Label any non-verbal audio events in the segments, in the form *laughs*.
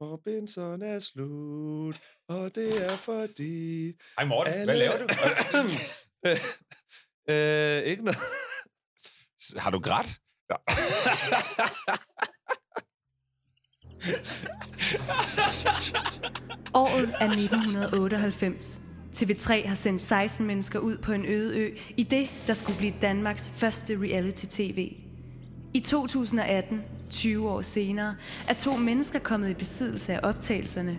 Robinson er slut, og det er fordi... Hej Morten, Alle- hvad laver du? *clears throat* øh, ikke noget. Har du grædt? Ja. Året er 1998. TV3 har sendt 16 mennesker ud på en øde ø i det, der skulle blive Danmarks første reality-tv. I 2018, 20 år senere, er to mennesker kommet i besiddelse af optagelserne.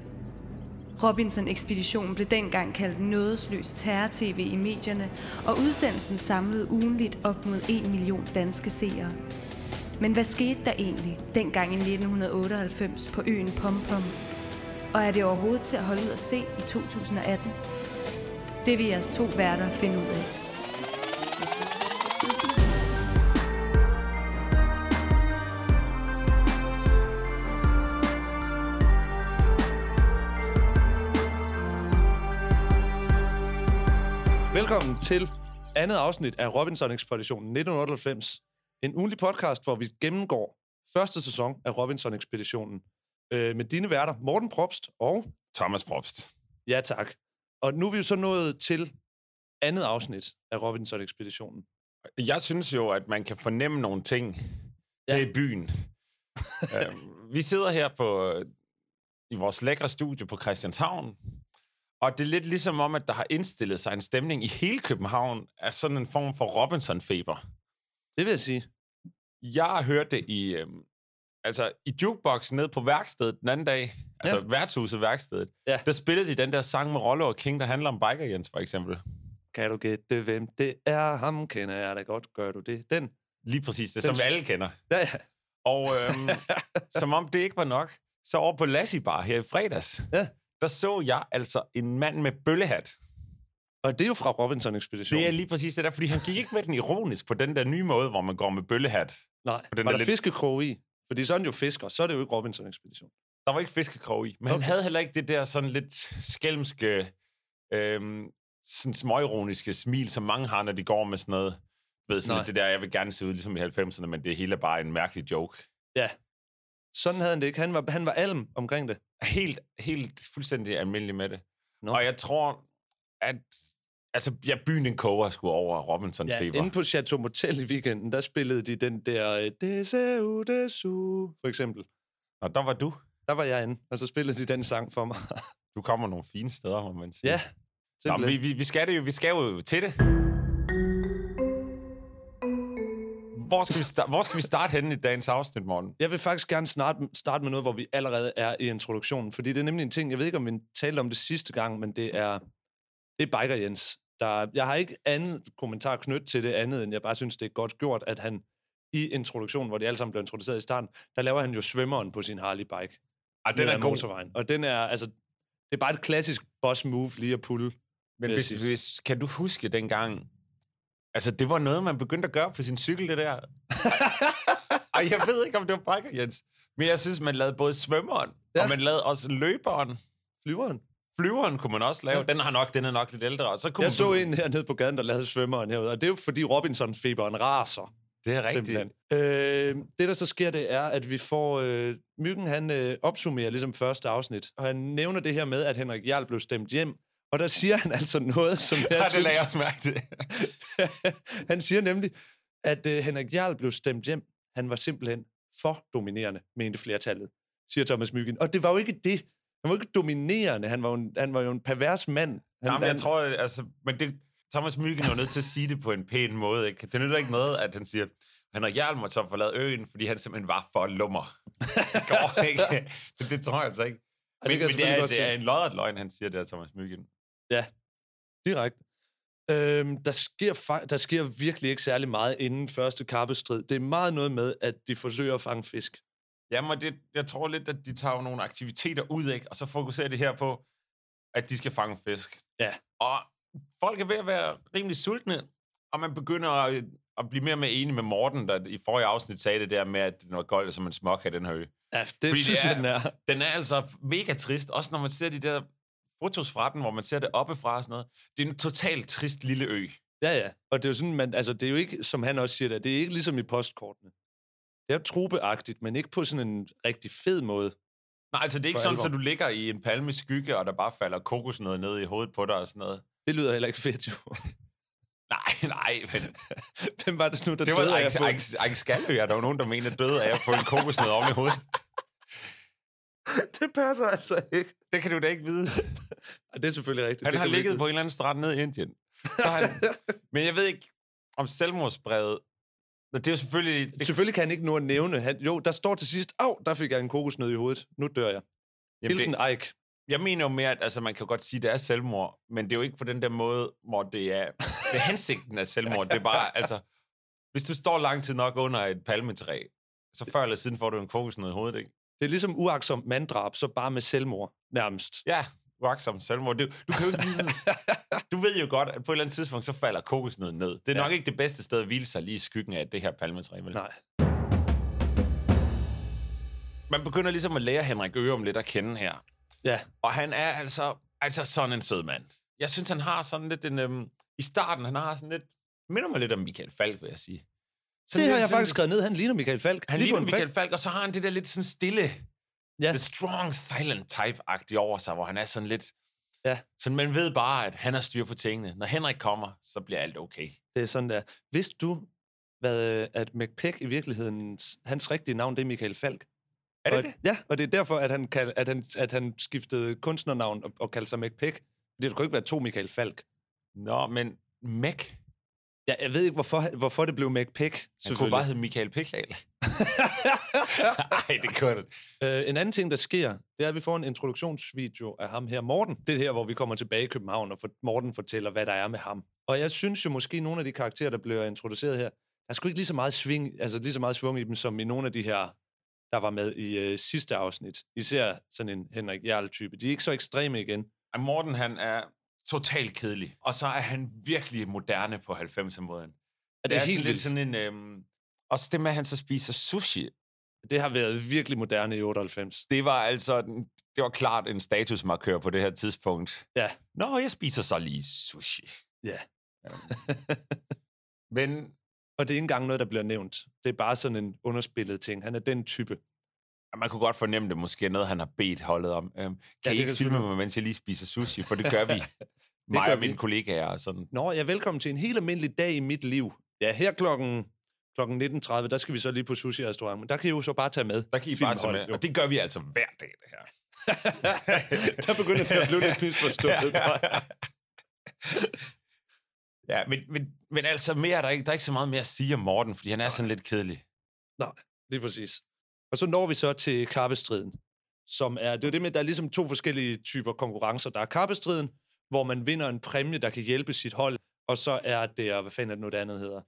Robinson-ekspeditionen blev dengang kaldt nådesløs terror-tv i medierne, og udsendelsen samlede ugenligt op mod 1 million danske seere. Men hvad skete der egentlig dengang i 1998 på øen Pompom? Og er det overhovedet til at holde ud at se i 2018? Det vil jeres to værter finde ud af. Velkommen til andet afsnit af Robinson-ekspeditionen 1998. En ugenlig podcast, hvor vi gennemgår første sæson af Robinson-ekspeditionen øh, med dine værter, Morten Probst og... Thomas Probst. Ja, tak. Og nu er vi jo så nået til andet afsnit af Robinson-ekspeditionen. Jeg synes jo, at man kan fornemme nogle ting Ja. ja. i byen. *laughs* øhm, vi sidder her på i vores lækre studie på Christianshavn, og det er lidt ligesom om, at der har indstillet sig en stemning i hele København af sådan en form for Robinson-feber. Det vil jeg sige. Jeg har hørt det i, øhm, altså, i jukeboxen nede på værkstedet den anden dag, altså Ja. værtshuset værkstedet, Ja. der spillede de den der sang med Rollo og King, der handler om Biker Jens, for eksempel. Kan du gætte, hvem det er? Ham kender jeg da godt. Gør du det? Den? Lige præcis, det Den- som alle kender. Ja, ja. Og øhm, *laughs* som om det ikke var nok, så over på Lassie Bar her i fredags, Ja. Der så jeg altså en mand med bøllehat. Og det er jo fra Robinson-ekspeditionen. Det er lige præcis det der, fordi han gik ikke med den ironisk på den der nye måde, hvor man går med bøllehat. Nej, den var der der lidt- fiskekrog i? Fordi så den jo fisker, så er det jo ikke Robinson-ekspedition. Der var ikke fiskekrog i, men okay. han havde heller ikke det der sådan lidt skælmske, øhm, sådan småironiske smil, som mange har, når de går med sådan noget. Ved sådan det der, jeg vil gerne se ud ligesom i 90'erne, men det hele er bare en mærkelig joke. Ja. Sådan havde han det ikke. Han var, han var alm omkring det. Helt, helt fuldstændig almindelig med det. Nå. Og jeg tror, at altså, ja, byen den koger sgu over Robinson Ja, Feber. inde på Chateau Motel i weekenden, der spillede de den der øh, Deseu, Desu, for eksempel. Og der var du. Der var jeg inde, og så spillede de den sang for mig. Du kommer nogle fine steder, må man sige. ja, Nå, vi, vi, vi, skal det jo, vi skal jo til det. Hvor skal vi, sta- hvor skal vi starte henne i dagens afsnit, Morten? Jeg vil faktisk gerne snart starte med noget, hvor vi allerede er i introduktionen, fordi det er nemlig en ting, jeg ved ikke, om vi talte om det sidste gang, men det er, det er Biker Jens. Der, jeg har ikke andet kommentar knyttet til det andet, end jeg bare synes, det er godt gjort, at han i introduktionen, hvor de alle sammen blev introduceret i starten, der laver han jo svømmeren på sin Harley bike. Ah, den er god. motorvejen. Og den er, altså, det er bare et klassisk boss move lige at pulle. Men hvis, hvis, kan du huske dengang... Altså, det var noget, man begyndte at gøre på sin cykel, det der. *laughs* Og jeg ved ikke, om det var Biker Jens. Men jeg synes, man lavede både svømmeren, ja. Ja. og man lavede også løberen. Flyveren. Flyveren kunne man også lave. Ja. Den, har nok, den er nok lidt ældre. Og så kunne Jeg man så en hernede på gaden, der lavede svømmeren herude, og det er jo fordi Robinson-feberen raser. Det er rigtigt. Simpelthen. Øh, det, der så sker, det er, at vi får... Øh, Myggen, han øh, opsummerer ligesom første afsnit, og han nævner det her med, at Henrik Jarl blev stemt hjem. Og der siger han altså noget, som jeg *laughs* Ja, det synes... lagde jeg også mærke til. *laughs* han siger nemlig, at øh, Henrik Jarl blev stemt hjem. Han var simpelthen for dominerende, mente flertallet, siger Thomas Myggen. Og det var jo ikke det. Han var jo ikke dominerende. Han var jo en, han var jo en pervers mand. Han, Jamen, jeg han, tror, altså, men det, Thomas Myggen er jo nødt til at sige det på en pæn måde. Ikke? Det nytter ikke noget, at han siger, Henrik Jarl måtte så forlade øen, fordi han simpelthen var for lummer. Det går ikke. *laughs* Det, det tror jeg altså ikke. Ej, det Men, men det, er, det er en lodret løgn, han siger der, Thomas Myggen. Direkte. Øhm, der, sker der sker virkelig ikke særlig meget inden første kappestrid. Det er meget noget med, at de forsøger at fange fisk. Jamen, det, jeg tror lidt, at de tager nogle aktiviteter ud, ikke? og så fokuserer det her på, at de skal fange fisk. Ja. Og folk er ved at være rimelig sultne, og man begynder at, at blive mere og mere enig med Morten, der i forrige afsnit sagde det der med, at den var gold som en smok af den her ø. Ja, det Fordi det synes jeg, er- den er. Den er altså mega trist, også når man ser de der fotos fra den, hvor man ser det oppefra og sådan noget. Det er en totalt trist lille ø. Ja, ja. Og det er jo sådan, man, altså, det er jo ikke, som han også siger der, det er ikke ligesom i postkortene. Det er jo tropeagtigt, men ikke på sådan en rigtig fed måde. Nej, altså det er ikke sådan, at du ligger i en palme skygge, og der bare falder kokosnød ned i hovedet på dig og sådan noget. Det lyder heller ikke fedt, jo. *laughs* Nej, nej, men *laughs* Hvem var det nu, der det var døde af at få Ike, Skalø, er der jo nogen, der mener døde af at få en kokosnød oven i hovedet. *laughs* *laughs* Det passer altså ikke. Det kan du da ikke vide. Det er selvfølgelig rigtigt. Han det har ligget på en eller anden strand nede i Indien. Så han, *laughs* men jeg ved ikke, om selvmordsbrevet... Men det er jo selvfølgelig... Det, Selvfølgelig kan han ikke nu at nævne. Han, jo, der står til sidst, af, der fik jeg en kokosnød i hovedet. Nu dør jeg. jamen, Hilsen det, Ike. jeg mener jo mere, at altså, man kan godt sige, at det er selvmord, men det er jo ikke på den der måde, hvor det er, det er hensigten af selvmord. Det er bare, altså... Hvis du står lang tid nok under et palmetræ, så før eller siden får du en kokosnød i hovedet, ikke? Det er ligesom uaksom manddrab, så bare med selvmord, nærmest. Ja, uagtsom selvmord. Det, du kan jo ikke vide. *laughs* Du ved jo godt, at på et eller andet tidspunkt, så falder kokosnøden ned. Det er Ja. nok ikke det bedste sted at hvile sig lige i skyggen af det her palmetræ. Vel? Nej. Man begynder ligesom at lære Henrik Ørum lidt at kende her. Ja, Og han er altså, altså sådan en sød mand. Jeg synes, han har sådan lidt en... Øhm, I starten, han har sådan lidt... Minder mig lidt om Michael Falk, vil jeg sige. Sådan det har jeg sådan- faktisk skrevet ned. Han ligner Michael Falk. Han ligner. Michael Falk, og så har han det der lidt sådan stille, Ja. the strong silent type-agtigt over sig, hvor han er sådan lidt... Ja. Så man ved bare, at han har styr på tingene. Når Henrik kommer, så bliver alt okay. Det er sådan der. Vidste du, hvad, at McPeck i virkeligheden, hans rigtige navn, det er Michael Falk? Er det og, det? Ja, og det er derfor, at han, kald, at han, at han skiftede kunstnernavn og, og kaldte sig McPeck. Der kunne ikke være to Michael Falk. Nå, men Mac, Ja, jeg ved ikke, hvorfor, hvorfor det blev McPeck. han kunne bare hedde Michael Pikhal. *laughs* Nej, det kunne det. Øh, en anden ting, der sker, det er, at vi får en introduktionsvideo af ham her, Morten. Det er her, hvor vi kommer tilbage i København, og for, Morten fortæller, hvad der er med ham. Og jeg synes jo måske, nogle af de karakterer, der bliver introduceret her, der er sgu ikke lige så meget sving, altså lige så meget svung i dem, som i nogle af de her, der var med i øh, sidste afsnit. Især sådan en Henrik Jarl-type. De er ikke så ekstreme igen. Morten, han er totalt kedelig. Og så er han virkelig moderne på 90'er-måden. Er det, er sådan helt lidt vildt. sådan en... Øhm, også det med, at han så spiser sushi. Det har været virkelig moderne i 98. Det var altså... Det var klart en statusmarkør på det her tidspunkt. Ja. Nå, jeg spiser så lige sushi. Ja. *laughs* Men Og det er ikke engang noget, der bliver nævnt. Det er bare sådan en underspillet ting. Han er den type. man kunne godt fornemme det måske noget, han har bedt holdet om. Øhm, kan det ja, I ikke filme mig, mens jeg lige spiser sushi? For det gør vi. *laughs* Mig og mine vi. kollegaer og sådan. Nå, ja, velkommen til en helt almindelig dag i mit liv. Ja, her klokken, klokken 19.30, der skal vi så lige på sushi-restaurant, men der kan I jo så bare tage med. Der kan I bare tage med. jo. Og det gør vi altså hver dag, det her. *laughs* der begynder det at blive lidt misforstået, tror jeg. *laughs* Ja, men, men, men altså mere er der ikke. Der er ikke så meget mere at sige om Morten, fordi han er sådan lidt kedelig. Lige præcis. Og så når vi så til karpestriden, som er, det er jo det med, at der er ligesom to forskellige typer konkurrencer. Der er karpestriden, hvor man vinder en præmie, der kan hjælpe sit hold, og så er det, hvad fanden er det nu, det andet hedder?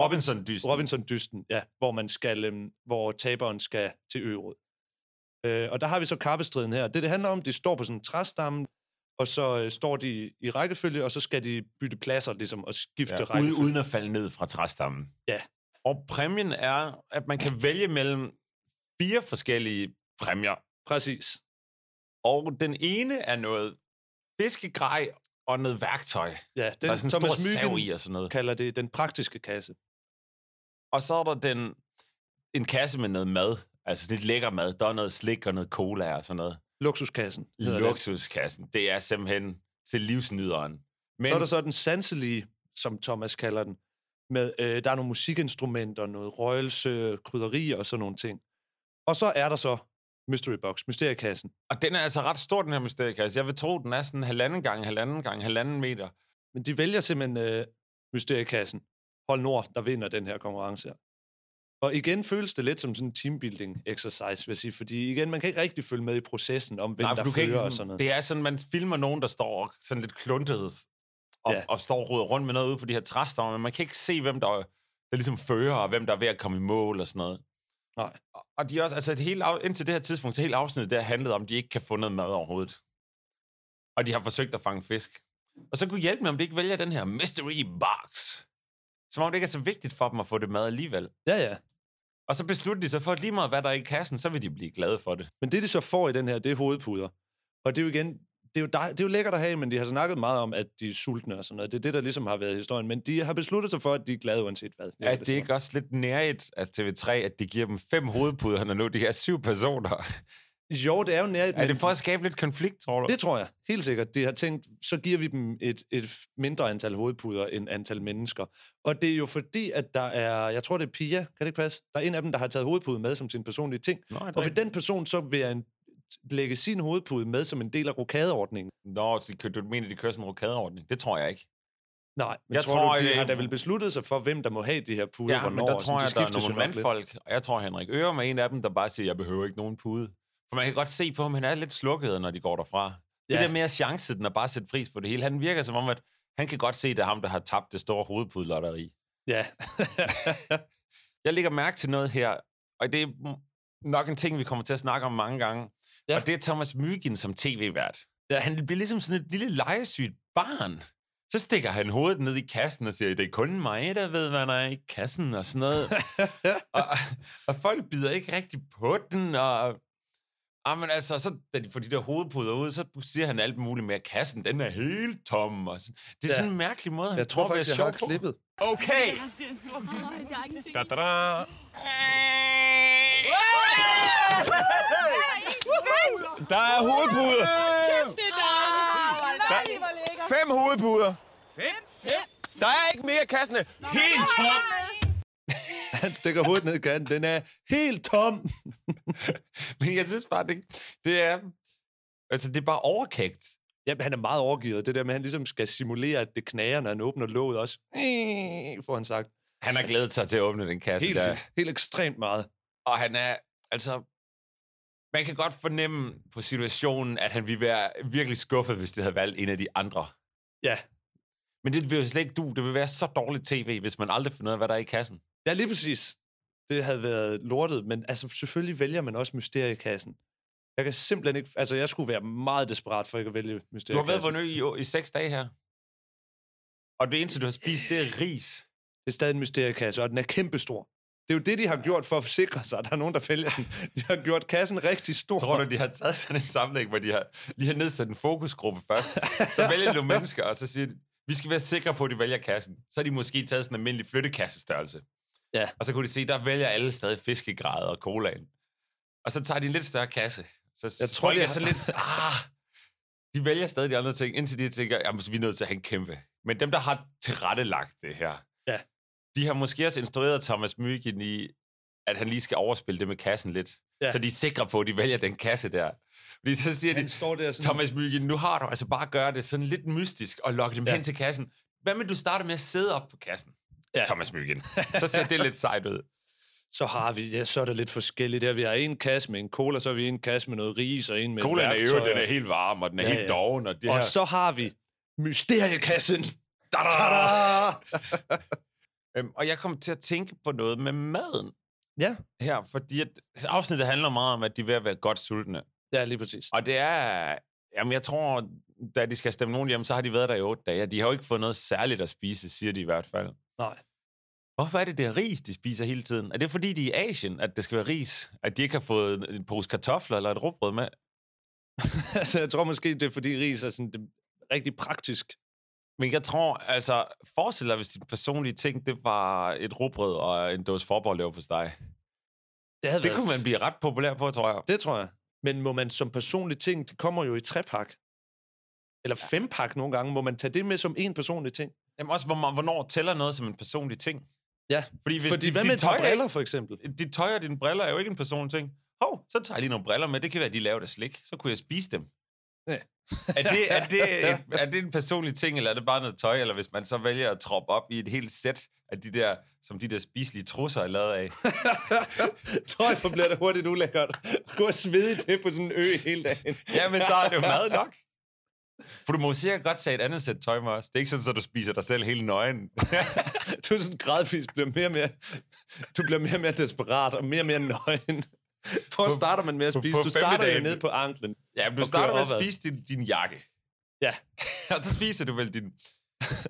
Robinson-dysten. Robinson-dysten, ja, hvor man skal, øhm, hvor taberen skal til øvrigt. Øh, og der har vi så karpestriden her. Det, det handler om, de står på sådan en træstamme, og så øh, står de i rækkefølge, og så skal de bytte pladser, ligesom, og skifte ja, uden, rækkefølge. uden at falde ned fra træstammen. Ja. Og præmien er, at man kan vælge mellem fire forskellige præmier. Præcis. Og den ene er noget fiskegrej og noget værktøj. Ja, Den, der er sådan en stor Thomas sav i og sådan noget. kalder det den praktiske kasse. Og så er der den, en kasse med noget mad. Altså lidt lækker mad. Der er noget slik og noget cola og sådan noget. Luksuskassen. Luksuskassen. Det er simpelthen til livsnyderen. Men Så er der så den sanselige, som Thomas kalder den, med, øh, der er nogle musikinstrumenter, noget røgelse, krydderier og sådan nogle ting. Og så er der så Mystery Box, Mysteriekassen. Og den er altså ret stor, den her mysteriekasse. Jeg vil tro, den er sådan halvanden gang, halvanden gang, halvanden meter. Men de vælger simpelthen øh, Mysteriekassen. Hold Nord, der vinder den her konkurrence her. Og igen føles det lidt som sådan en teambuilding exercise, vil jeg sige, fordi igen, man kan ikke rigtig følge med i processen om, hvem Nej, der fører ikke, og sådan noget. Det er sådan, man filmer nogen, der står sådan lidt kluntet og, Ja. og står og roder rundt med noget ude på de her træstammer, men man kan ikke se, hvem der, der ligesom fører, og hvem der er ved at komme i mål og sådan noget. Nej. Og- de er også, altså et helt, af- indtil det her tidspunkt, så hele afsnittet, der handlede om, at de ikke kan få noget mad overhovedet. Og de har forsøgt at fange fisk. Og så kunne hjælpe med, om de ikke vælger den her mystery box. Som om det ikke er så vigtigt for dem at få det mad alligevel. Ja, ja. Og så beslutter de sig for, at lige meget hvad der er i kassen, så vil de blive glade for det. Men det, de så får i den her, det er hovedpuder. Og det er jo igen, det er jo, dej, det er jo lækkert at have, men de har snakket meget om, at de er sultne og sådan noget. Det er det, der ligesom har været historien. Men de har besluttet sig for, at de er glade uanset hvad. Er det ikke også lidt nærigt af TV3, at de giver dem fem hovedpuder, når nu de er syv personer? Jo, det er jo nært, Er det for at skabe lidt konflikt, tror du? Det tror jeg, helt sikkert. De har tænkt, så giver vi dem et, et mindre antal hovedpuder end antal mennesker. Og det er jo fordi, at der er, jeg tror det er Pia, kan det ikke passe? Der er en af dem, der har taget hovedpude med som sin personlige ting. Nå, er Og ved den person, så vil jeg lægge sin hovedpude med som en del af rokadeordningen. Nå, så de- du mener, de kører sådan en rokadeordning? Det tror jeg ikke. Nej, men Jeg tror, tror, du, de det- har da vel besluttet sig for, hvem der må have de her puder, Ja, hvornår, men der tror jeg, De der er nogle mandfolk, og jeg tror, Henrik Ørum er en af dem, der bare siger, jeg behøver ikke nogen pude. For man kan godt se på ham, han er lidt slukket, når de går derfra. Det Ja. der mere chance, den at bare sætte pris på det hele. Han virker som om, at han kan godt se, at det er ham, der har tabt det store hovedpudelotteri. Ja. *laughs* Jeg lægger mærke til noget her, og det er nok en ting, vi kommer til at snakke om mange gange. Ja. Og det er Thomas Mygin som tv-vært. Han bliver ligesom sådan et lille legesygt barn. Så stikker han hovedet ned i kassen og siger, det er kun mig, der ved, hvad der er i kassen og sådan noget. *laughs* og, og folk bider ikke rigtig på den, og... Ah, men altså, så, da de får de der hovedpuder ud, så siger han alt muligt med, at kassen, den er helt tom. Og sådan. Det er Ja. sådan en mærkelig måde, han Jeg tror prøver at faktisk, jeg har klippet. Okay. Da, da, da. Der er hovedpuder. Fem hovedpuder. Fem? Der er ikke mere kassen. er Helt tom. Han stikker hovedet ned i kassen. Den er helt tom. Men jeg synes bare, det, det er... Altså, det er bare overkægt. Ja, han er meget overgivet. Det der med, at han ligesom skal simulere, at det knager, når han åbner låget også. Får han sagt. Han har glædet sig til at åbne den kasse Helt der. Helt ekstremt meget. Og han er... Altså... Man kan godt fornemme på situationen, at han ville være virkelig skuffet, hvis det havde valgt en af de andre. Ja. Men det vil jo slet ikke du. Det vil være så dårligt tv, hvis man aldrig finder ud af, hvad der er i kassen. Ja, lige præcis. Det havde været lortet, men altså, selvfølgelig vælger man også mysteriekassen. Jeg kan simpelthen ikke... Altså, jeg skulle være meget desperat for ikke at vælge Du har mysteriekassen. været ø i, i seks dage her. Og det eneste, du har spist, det er ris. Det er stadig en mysteriekasse, og den er kæmpestor. Det er jo det, de har gjort for at sikre sig, at der er nogen, der vælger den. De har gjort kassen rigtig stor. Tror du, de har taget sådan en sammenlæg, hvor de har, lige har nedsat en fokusgruppe først? Så *laughs* vælger de nogle mennesker, og så siger de, vi skal være sikre på, at de vælger kassen. Så har de måske taget sådan en almindelig flyttekassestørrelse. Ja. Og så kunne de se, der vælger alle stadig fiskegrader og colaen. Og så tager de en lidt større kasse. Så Jeg tror, er har- så lidt... Ah, de vælger stadig de andre ting, indtil de tænker, at vi er nødt til at have en kæmpe. Men dem, der har tilrettelagt det her. De har måske også instrueret Thomas Myggen i, at han lige skal overspille det med kassen lidt. Ja. Så de er sikre på, at de vælger den kasse der. Fordi så siger Han de, står der sådan... Thomas Myggen, nu har du altså bare gøre det sådan lidt mystisk og lokke dem Ja. hen til kassen. Hvad med, du starter med at sidde op på kassen? Ja. Thomas Myggen. *laughs* Så ser det lidt sejt ud. Så har vi... Ja, så er der lidt forskelligt der. Vi har en kasse med en cola, så har vi en kasse med noget ris og en med Colaen er øvrigt, den er helt varm, og den er Ja, helt ja. doven, og det Og her... så har vi mysteriekassen. Tada! Tada! *laughs* Øhm, og jeg kom til at tænke på noget med maden Ja. her, fordi at afsnittet handler meget om, at de er ved at være godt sultne. Ja, lige præcis. Og det er... Jamen, jeg tror, da de skal stemme nogen hjem, så har de været der i otte dage, de har jo ikke fået noget særligt at spise, siger de i hvert fald. Nej. Hvorfor er det, det ris, de spiser hele tiden? Er det fordi, de er i Asien, at det skal være ris? At de ikke har fået en pose kartofler eller et råbrød med? *laughs* altså, jeg tror måske, det er fordi ris er sådan det, rigtig praktisk. Men jeg tror, altså, forestil dig, hvis din personlige ting, det var et råbrød og en dåse forborlever på dig. Det, havde Det været kunne man blive ret populær på, tror jeg. Det tror jeg. Men må man som personlig ting, det kommer jo i trepak. Eller fempak nogle gange. Må man tage det med som en personlig ting? Jamen også, hvor man, hvornår tæller noget som en personlig ting? Ja, Fordi hvis Fordi de, hvad de med tøj, briller, for eksempel? Dit tøj og dine briller er jo ikke en personlig ting. Hov, så tager jeg lige nogle briller med. Det kan være, at de laver af slik. Så kunne jeg spise dem. Ja. Er det, er, det, et, er det en personlig ting, eller er det bare noget tøj? Eller hvis man så vælger at troppe op i et helt sæt af de der, som de der spiselige trusser er lavet af. *laughs* Tøj, hvor bliver det hurtigt ulækkert. Gå og svede det på sådan en ø hele dagen. Ja, men så er det jo mad *laughs* nok. For du må sikkert godt tage et andet sæt tøj med os. Det er ikke sådan, at du spiser dig selv hele nøgen. *laughs* Du er sådan gradvist bliver mere og mere... Du bliver mere og mere desperat og mere og mere nøgen. *laughs* Hvor På- starter man med at på- spise? på Du starter jo nede på anklen. Ja, men du starter med at spise din, din jakke. Ja. *laughs* og så spiser du vel din...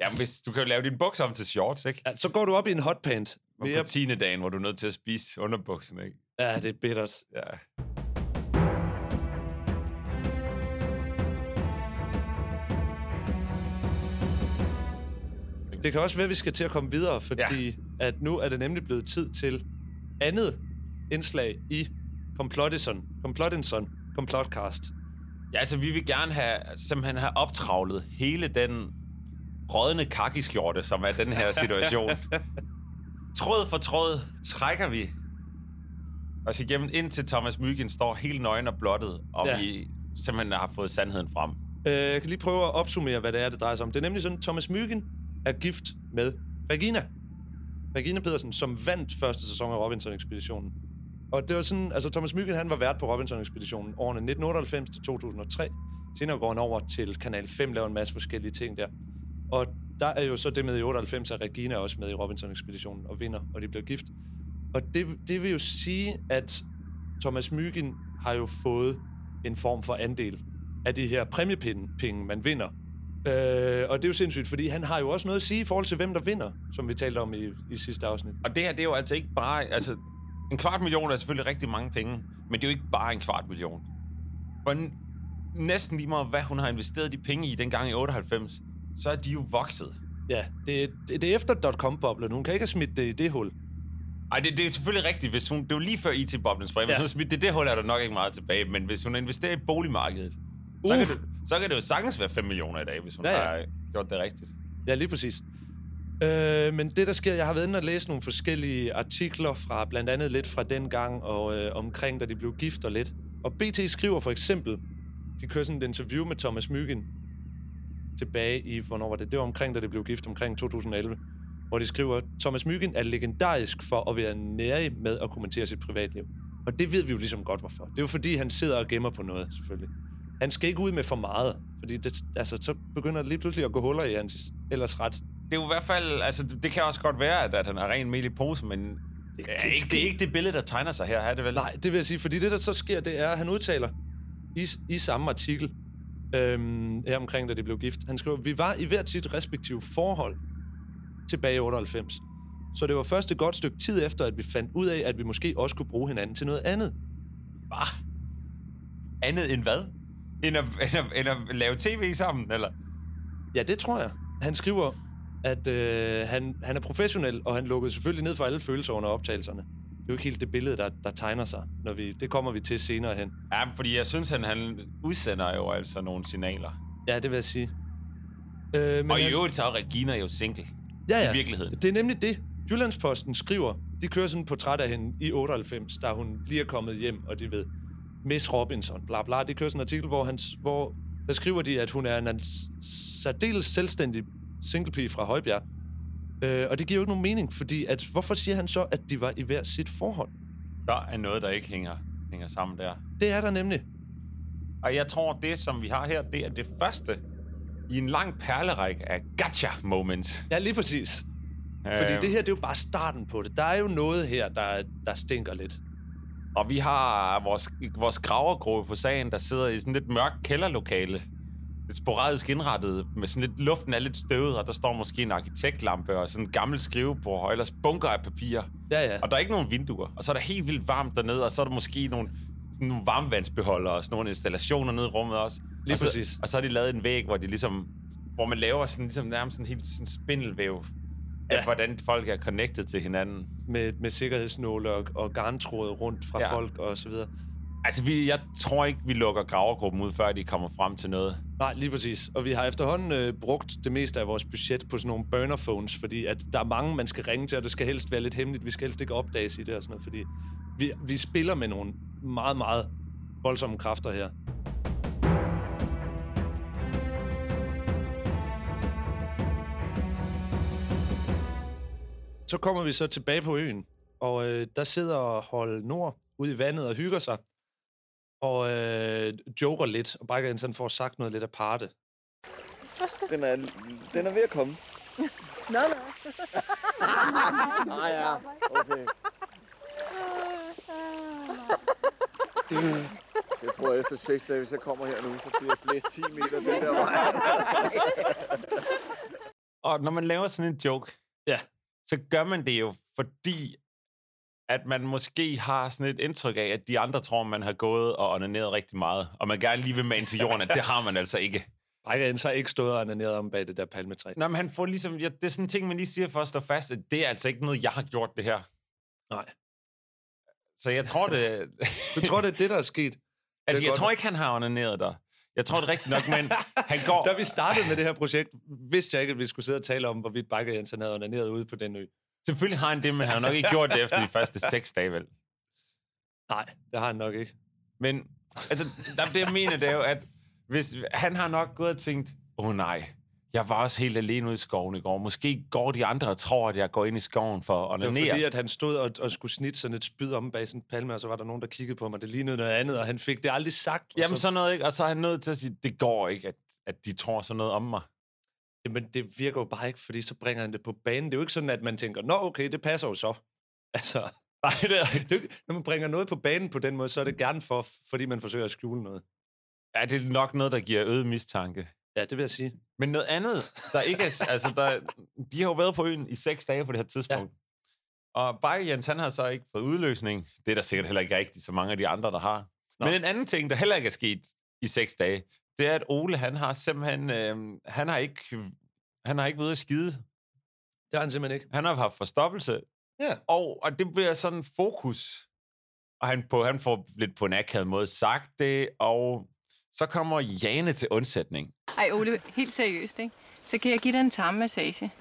Jamen, hvis, du kan jo lave din bukser om til shorts, ikke? ja. Så går du op i en hotpant. Og på tiende dagen, hvor du er nødt til at spise underbuksen, ikke? Ja, det er bittert. Ja. Det kan også være, at vi skal til at komme videre, fordi ja. at nu er det nemlig blevet tid til andet indslag i Complotison. Complotinson. Complotcast. Ja, altså, vi vil gerne have, simpelthen have optravlet hele den rådne kakiskjorte, som er den her situation. *laughs* tråd for tråd trækker vi os igennem, indtil Thomas Myggen står helt nøgen og blottet, og Ja. vi simpelthen har fået sandheden frem. Øh, jeg kan lige prøve at opsummere, hvad det er, det drejer sig om. Det er nemlig sådan, at Thomas Myggen er gift med Regina. Regina Pedersen, som vandt første sæson af Robinson-ekspeditionen. Og det var sådan, altså Thomas Myggen, han var vært på Robinson-ekspeditionen årene 1998 til 2003. Senere går han over til Kanal 5, laver en masse forskellige ting der. Og der er jo så det med i 98, at Regina er også med i Robinson-ekspeditionen og vinder, og de bliver gift. Og det, det vil jo sige, at Thomas Myggen har jo fået en form for andel af de her præmiepenge, man vinder. Øh, og det er jo sindssygt, fordi han har jo også noget at sige i forhold til, hvem der vinder, som vi talte om i, i sidste afsnit. Og det her, det er jo altså ikke bare... Altså, en kvart million er selvfølgelig rigtig mange penge, men det er jo ikke bare en kvart million. Og n- næsten lige meget, hvad hun har investeret de penge i dengang i 98, så er de jo vokset. Ja, det, det, det er efter dot-com-boblen. Hun kan ikke have smidt det i det hul. Ej, det, det er selvfølgelig rigtigt, hvis hun... Det er jo lige før IT-boblen sprang. Hvis Ja. hun smidt det, det hul, er der nok ikke meget tilbage. Men hvis hun investerer i boligmarkedet, så, kan Uh. det, så kan det jo sagtens være 5 millioner i dag, hvis hun Ja, ja, ja. ja. har gjort det rigtigt. Ja, lige præcis. Øh, men det, der sker, jeg har været inde og læse nogle forskellige artikler fra blandt andet lidt fra den gang og øh, omkring, da de blev gift og lidt. Og BT skriver for eksempel, de kører sådan et interview med Thomas Myggen tilbage i, hvornår var det? Det var omkring, da det blev gift, omkring 2011. Hvor de skriver, Thomas Myggen er legendarisk for at være nærig med at kommentere sit privatliv. Og det ved vi jo ligesom godt, hvorfor. Det er jo fordi, han sidder og gemmer på noget, selvfølgelig. Han skal ikke ud med for meget, fordi det, altså, så begynder det lige pludselig at gå huller i hans ellers ret det er jo i hvert fald... Altså, det kan også godt være, at, at han har ren mel i posen, men det er, ikke, det er ikke det billede, der tegner sig her, er det vel? Nej, det vil jeg sige, fordi det, der så sker, det er, at han udtaler i, i samme artikel, øhm, her omkring, da de blev gift, han skriver, vi var i hvert sit respektive forhold tilbage i 98. Så det var først et godt stykke tid efter, at vi fandt ud af, at vi måske også kunne bruge hinanden til noget andet. Hvad? Andet end hvad? End at, end, at, end at lave tv sammen, eller? Ja, det tror jeg. Han skriver, at øh, han, han er professionel, og han lukkede selvfølgelig ned for alle følelser under optagelserne. Det er jo ikke helt det billede, der, der tegner sig. Når vi, det kommer vi til senere hen. Ja, fordi jeg synes, han, han udsender jo altså nogle signaler. Ja, det vil jeg sige. Øh, men Og i han- øvrigt så er Regina jo single. ja, ja. i virkeligheden. Det er nemlig det. Jyllandsposten skriver, de kører sådan et portræt af hende i 98, da hun lige er kommet hjem, og de ved, Miss Robinson, bla bla. De kører sådan en artikel, hvor, han, hvor der skriver de, at hun er en særdeles selvstændig singlepige fra Højbjerg. Øh, og det giver jo ikke nogen mening, fordi at, hvorfor siger han så, at de var i hver sit forhold? Der er noget, der ikke hænger, hænger sammen der. Det er der nemlig. Og jeg tror, det, som vi har her, det er det første i en lang perlerække af gotcha-moments. Ja, lige præcis. Fordi det her, det er jo bare starten på det. Der er jo noget her, der, der stinker lidt. Og vi har vores, vores gravergruppe på sagen, der sidder i sådan lidt mørkt kælderlokale. Lidt sporadisk indrettet, med sådan lidt, luften er lidt støvet, og der står måske en arkitektlampe og sådan en gammel skrivebord, og ellers bunker af papirer. Ja, ja. Og der er ikke nogen vinduer, og så er der helt vildt varmt dernede, og så er der måske nogle, sådan nogle varmvandsbeholdere og sådan nogle installationer nede i rummet også. Lige og så, præcis. Og så har de lavet en væg, hvor de ligesom, hvor man laver sådan, ligesom nærmest sådan helt sådan spindelvæv af, Ja. hvordan folk er connected til hinanden. Med, med sikkerhedsnåle og, og garntråde rundt fra ja. Ja. folk og så videre. Altså, vi, jeg tror ikke, vi lukker gravergruppen ud, før de kommer frem til noget. Nej, lige præcis. Og vi har efterhånden øh, brugt det meste af vores budget på sådan nogle burner phones, fordi at der er mange, man skal ringe til, og det skal helst være lidt hemmeligt. Vi skal helst ikke opdages i det og sådan noget, fordi vi, vi spiller med nogle meget, meget voldsomme kræfter her. Så kommer vi så tilbage på øen, og øh, der sidder Hold Nord ude i vandet og hygger sig, og øh, joker lidt, og ind sådan for at sagt noget lidt aparte. Den er, den er ved at komme. Nå, nå. Ah ja, okay. Så jeg tror, at efter seks dage, hvis jeg kommer her nu, så bliver jeg blæst 10 meter den der vej. Og når man laver sådan en joke, Ja. så gør man det jo, fordi at man måske har sådan et indtryk af, at de andre tror, man har gået og onaneret rigtig meget, og man gerne lige vil mane til jorden, at det har man altså ikke. *laughs* Brækker ind så ikke stået og onaneret om bag det der palmetræ. Nå, men han får ligesom, ja, det er sådan en ting, man lige siger for at stå fast, at det er altså ikke noget, jeg har gjort det her. Nej. Så jeg tror det... *laughs* Du tror, det er det, der er sket? *laughs* Altså, jeg godt. tror ikke, han har onaneret der. Jeg tror det er rigtigt nok, men han går... Da vi startede med det her projekt, vidste jeg ikke, at vi skulle sidde og tale om, hvorvidt Biker Jens han havde onaneret ude på den ø. Selvfølgelig har han det, men han har nok ikke gjort det efter de første seks dage, vel? Nej, det har han nok ikke. Men altså, der, det jeg mener, det er jo, at hvis, han har nok gået og tænkt, åh oh, nej, jeg var også helt alene ude i skoven i går. Måske går de andre og tror, at jeg går ind i skoven for at Det var fordi, at han stod og, og skulle snitte sådan et spyd om bag en palme, og så var der nogen, der kiggede på mig. Det lignede noget andet, og han fik det aldrig sagt. Jamen så, sådan noget, ikke? Og så er han nødt til at sige, det går ikke, at, at de tror sådan noget om mig. Jamen, det virker jo bare ikke, fordi så bringer han det på banen. Det er jo ikke sådan, at man tænker, nå okay, det passer jo så. *laughs* Altså, Nej, det er, det når man bringer noget på banen på den måde, så er det gerne for, fordi man forsøger at skjule noget. ja, det er nok noget, der giver øget mistanke. Ja, det vil jeg sige. Men noget andet, der ikke er... altså, der, de har jo været på øen i seks dage på det her tidspunkt. Ja. Og Bakke Jens, han har så ikke fået udløsning. Det er der sikkert heller ikke rigtigt så mange af de andre, der har. Nå. Men en anden ting, der heller ikke er sket i seks dage, det er, at Ole, han har simpelthen... Øh, han har ikke... Han har ikke været at skide. Det har han simpelthen ikke. Han har haft forstoppelse. Ja. Og, og det bliver sådan fokus. Og han, på, han får lidt på en akavet måde sagt det, og så kommer Jane til undsætning. Ej Ole, helt seriøst, ikke? Så kan jeg give dig en tarmmassage.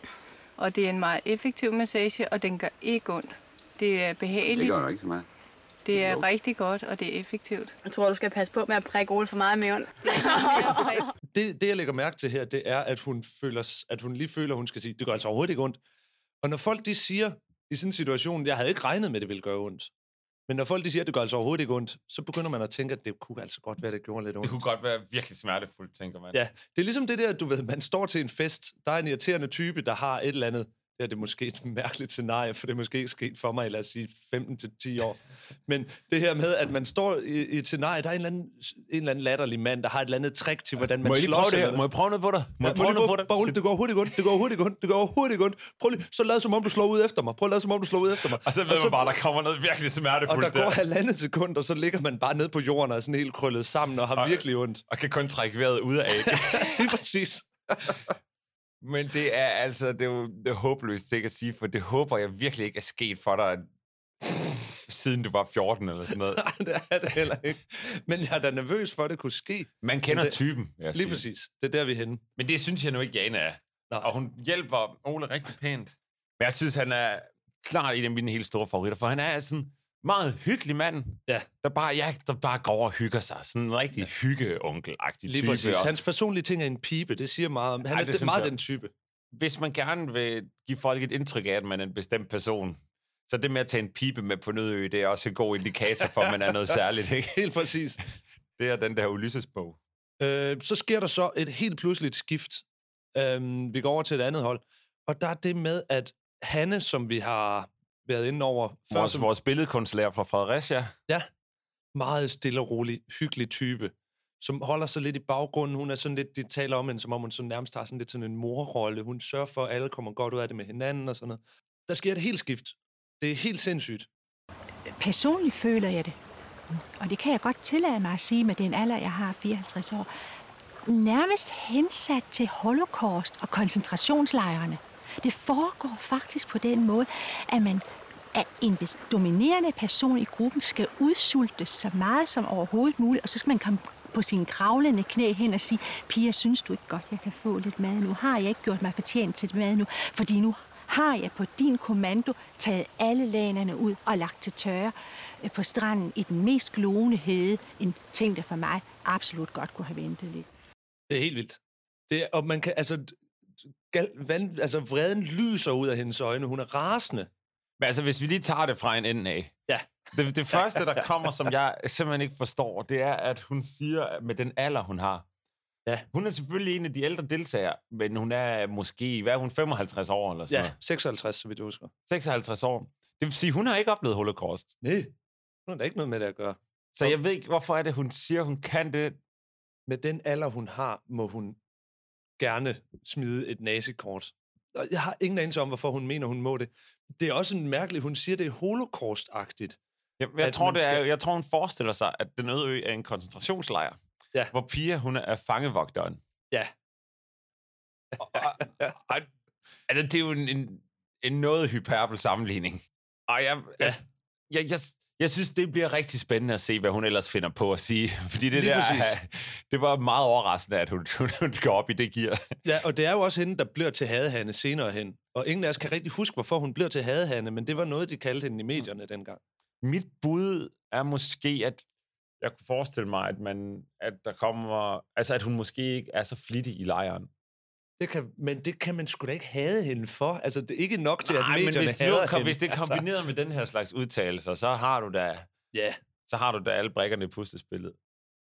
Og det er en meget effektiv massage, og den gør ikke ondt. Det er behageligt, Det gør der ikke så meget. Det er rigtig godt, og det er effektivt. Jeg tror, du skal passe på med at prikke Ole for meget i maven. *laughs* Det, det, jeg lægger mærke til her, det er, at hun, føler, at hun lige føler, at hun skal sige, det gør altså overhovedet ikke ondt. Og når folk de siger i sådan en situation, jeg havde ikke regnet med, at det ville gøre ondt. Men når folk de siger, at det gør altså overhovedet ikke ondt, så begynder man at tænke, at det kunne altså godt være, at det gjorde lidt ondt. Det kunne godt være virkelig smertefuldt, tænker man. Ja, det er ligesom det der, du ved, man står til en fest, der er en irriterende type, der har et eller andet, ja, det er måske et *laughs* mærkeligt scenarie, for det er måske sket for mig i, lad os sige, 15-10 år. *laughs* Men det her med, at man står i, i et scenarie, der er en eller, anden, en eller anden latterlig mand, der har et eller andet trick til, hvordan man Må jeg prøve det her? Må jeg prøve noget på dig? Må jeg prøve noget på dig? bare roligt, det går ikke ondt, det går ikke ondt, det går ikke ondt. Prøv lige, så lad som om, du slår ud efter mig. Prøv at lade som om, du slår ud efter mig. Og så ved man bare, der kommer noget virkelig og smertefuldt der går halvandet sekund, og så ligger man bare ned på jorden og er sådan helt krøllet sammen og har Og- virkelig ondt. og kan kun trække vejret ud af det. *laughs* Lige præcis. Men det er altså, det er jo det er håbløst ikke at sige, for det håber jeg virkelig ikke er sket for dig, siden du var 14 eller sådan noget. *laughs* Nej, det er det heller ikke. Men jeg er da nervøs for, at det kunne ske. Man kender det- typen, jeg Lige sige. præcis. Det er der, vi er henne. Men det synes jeg nu ikke, Jane er. Nå. Og hun hjælper Ole rigtig pænt. Men jeg synes, han er klart en af mine helt store favoritter, for han er sådan meget hyggelig mand, Ja. der bare, ja, der bare går og hygger sig. Sådan en rigtig ja. hyggeonkel-agtig Lige type. præcis. Og Hans personlige ting er en pibe. Det siger meget om. Han Ej, er det meget jeg. den type. Hvis man gerne vil give folk et indtryk af, at man er en bestemt person, så det med at tage en pibe med på Nødø, det er også en god indikator for, at man er noget *laughs* særligt. Ikke? Helt præcis. Det er den der Ulysses-bog. Øh, så sker der så et helt pludseligt skift. Øh, vi går over til et andet hold. Og der er det med, at Hanne, som vi har været inde over før, Vores, som vores billedkunstlærer fra Fredericia. meget stille og rolig, hyggelig type, som holder sig lidt i baggrunden. Hun er sådan lidt, de taler om hende, som om hun så nærmest har sådan lidt sådan en morrolle. Hun sørger for, at alle kommer godt ud af det med hinanden og sådan noget. Der sker et helt skift. Det er helt sindssygt. Personligt føler jeg det, og det kan jeg godt tillade mig at sige med den alder, jeg har 54 år, nærmest hensat til holocaust og koncentrationslejrene. Det foregår faktisk på den måde, at man at en dominerende person i gruppen skal udsultes så meget som overhovedet muligt, og så skal man komme på sine kravlende knæ hen og sige, Pia, synes du ikke godt, jeg kan få lidt mad nu? Har jeg ikke gjort mig fortjent til mad nu? Fordi nu har jeg på din kommando taget alle lanerne ud og lagt til tørre øh, på stranden i den mest glående hede. En ting, der for mig absolut godt kunne have ventet lidt. Det er helt vildt. Det er, og man kan, altså, gal, vand, altså, vreden lyser ud af hendes øjne. Hun er rasende. Men altså, hvis vi lige tager det fra en ende af. Ja. Det, det *laughs* første, der kommer, som jeg simpelthen ikke forstår, det er, at hun siger, med den alder, hun har. Ja. Hun er selvfølgelig en af de ældre deltagere, men hun er måske, hvad er hun, 55 år eller sådan Ja, noget? 56, så vidt jeg husker. 56 år. Det vil sige, hun har ikke oplevet holocaust. Nej, hun har da ikke noget med det at gøre. Så jeg ved ikke, hvorfor er det, hun siger, hun kan det. Med den alder, hun har, må hun gerne smide et nazikort. Og Jeg har ingen anelse om, hvorfor hun mener, hun må det. Det er også en mærkelig, hun siger, det er holocaust-agtigt. Jeg, jeg, tror, det er, skal- jeg tror, hun forestiller sig, at den øde ø er en koncentrationslejr. Ja. Hvor Pia, hun er fangevogteren. Ja. Og, og, og, altså, det er jo en, en, en noget hyperbel sammenligning. Og jeg, ja. jeg, jeg, jeg, Jeg synes, det bliver rigtig spændende at se, hvad hun ellers finder på at sige. Fordi det Lige der, præcis. *laughs* det var meget overraskende, at *laughs* hun, hun, går op i det gear. Ja, og det er jo også hende, der bliver til Hadehanne senere hen. Og ingen af os kan rigtig huske, hvorfor hun bliver til Hadehanne, men det var noget, de kaldte hende i medierne dengang. Mit bud er måske, at jeg kunne forestille mig, at, man, at der kommer... Altså, at hun måske ikke er så flittig i lejren. Det kan, men det kan man sgu da ikke have hende for. Altså, det er ikke nok til, at Nej, men medierne hvis, nu, hader hende. hvis det er Altså, kombineret med den her slags udtalelser, så har du da, Ja, så har du da alle brækkerne i puslespillet.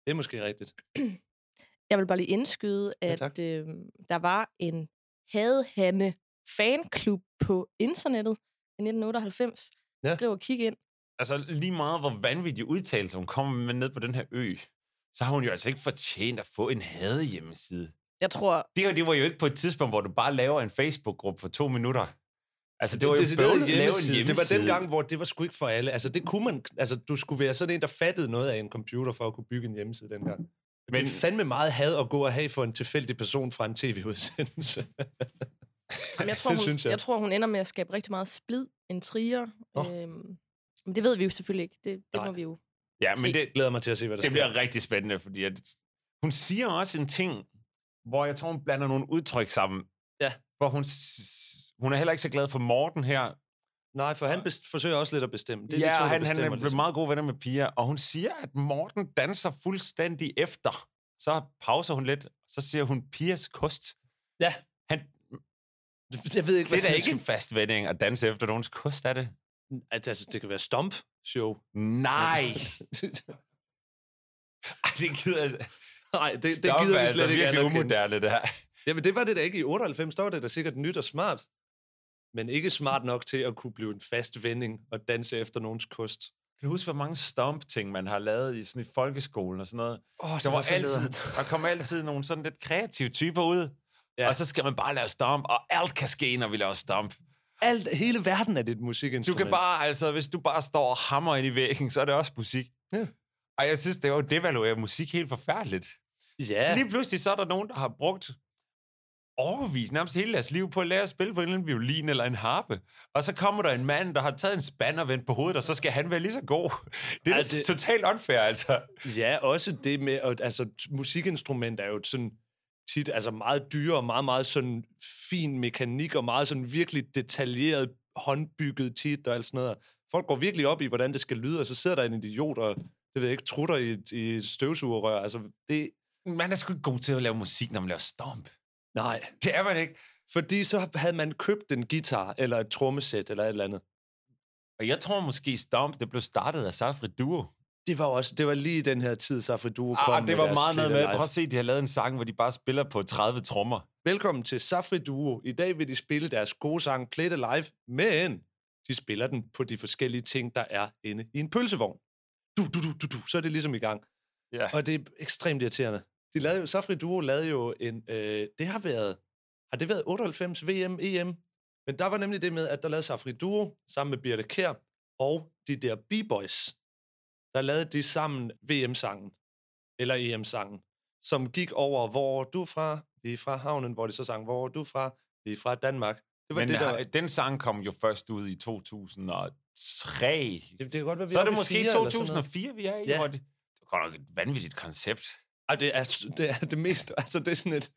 det er måske rigtigt. *clears throat* Jeg vil bare lige indskyde, Ja, at tak. ja, øh, der var en Hadehanne fanklub på internettet i 1998. Ja. Ja. Skriv og kig ind. Altså, lige meget hvor vanvittige udtalelser hun kommer med ned på den her ø, så har hun jo altså ikke fortjent at få en hade hjemmeside. Jeg tror, Det, her, det var jo ikke på et tidspunkt, hvor du bare laver en Facebook-gruppe på to minutter. Altså, det var jo decideret bøvlet at lave en hjemmeside. Det var den gang, hvor det var sgu ikke for alle. Altså, det kunne man... Altså, du skulle være sådan en, der fattede noget af en computer for at kunne bygge en hjemmeside dengang. Men Men- det er fandme meget had at gå og have for en tilfældig person fra en tv-udsendelse. jamen, jeg, *laughs* tror Det hun, synes jeg. jeg. tror, hun ender med at skabe rigtig meget splid, en trier. Nå. Øhm, men det ved vi jo selvfølgelig ikke. Det, det Nej. må vi jo. Ja, Se. men det, glæder mig til at se, hvad der det sker. bliver rigtig spændende, fordi at hun siger også en ting, hvor jeg tror, hun blander nogle udtryk sammen. Ja. Hvor hun, hun er heller ikke så glad for Morten her. Nej, for han best- forsøger også lidt at bestemme. Det er ja, de to, der han, han er ligesom. meget gode venner med Pia, og hun siger, at Morten danser fuldstændig efter. Så pauser hun lidt, så siger hun Pias kost. Ja. Han, *laughs* Jeg ved ikke, det er da ikke en fast vending at danse efter nogens kost, er det? Altså, det kan være stomp show. Nej. *laughs* Ej, det gider jeg... Nej, det, det gider vi altså, slet ikke virkelig umoderne, det her. Jamen, det var det da ikke i 98. Der var det da sikkert nyt og smart. Men ikke smart nok til at kunne blive en fast vending og danse efter nogens kost. Kan du huske, hvor mange stomp-ting, man har lavet i, sådan i folkeskolen og sådan noget? Åh, det der, var var altid, der kom altid nogle sådan lidt kreative typer ud. Ja. Og så skal man bare lave stomp, og alt kan ske, når vi laver stomp. Alt, hele verden er det et Du musikinstrument. kan bare, altså, hvis du bare står og hammer ind i væggen, så er det også musik. Ja. Og jeg synes, det er jo devaluerer musik helt forfærdeligt. Ja, Så lige pludselig, så er der nogen, der har brugt overvis, nærmest hele deres liv på at lære at spille på en eller anden violin eller en harpe. Og så kommer der en mand, der har taget en spand og vendt på hovedet, og så skal han være lige så god. Det er Altså, det- totalt unfair, altså. ja, også det med, at altså, t- musikinstrument er jo sådan tit altså meget dyre og meget, meget sådan fin mekanik og meget sådan virkelig detaljeret håndbygget tit og alt sådan noget. Folk går virkelig op i, hvordan det skal lyde, og så sidder der en idiot og, det ved jeg ikke, trutter i, i et støvsugerrør. Altså, det, Man er sgu ikke god til at lave musik, når man laver stomp. nej. Det er man ikke. Fordi så havde man købt en guitar, eller et trommesæt, eller et eller andet. Og jeg tror måske, Stomp, det blev startet af Safri Duo. Det var også, det var lige den her tid, så Duo kom Ah, det var meget noget med. Prøv at se, de har lavet en sang, hvor de bare spiller på 30 trommer. Velkommen til Safri Duo. I dag vil de spille deres gode sang Play It Alive, men de spiller den på de forskellige ting, der er inde i en pølsevogn. Du, du, du, du, du. Så er det ligesom i gang. Ja. Og det er ekstremt irriterende. De lavede jo, Safri Duo lavede jo en... Øh, det har været... Har det været 98 VM, EM? Men der var nemlig det med, at der lavede Safri Duo sammen med Birte Kær og de der B-Boys. Der lavede de sammen VM-sangen. Eller EM-sangen. Som gik over, hvor du fra? Vi er fra havnen, hvor de så sang, hvor du fra? Vi er fra Danmark. Det var Men det, der... den sang kom jo først ud i 2003. Det, det kan godt være, vi Så er det måske fire eller sådan noget. 2004, vi er i. Ja. hvor Det, det var et vanvittigt koncept. Ej, det er, det er det mest... Altså, det er sådan et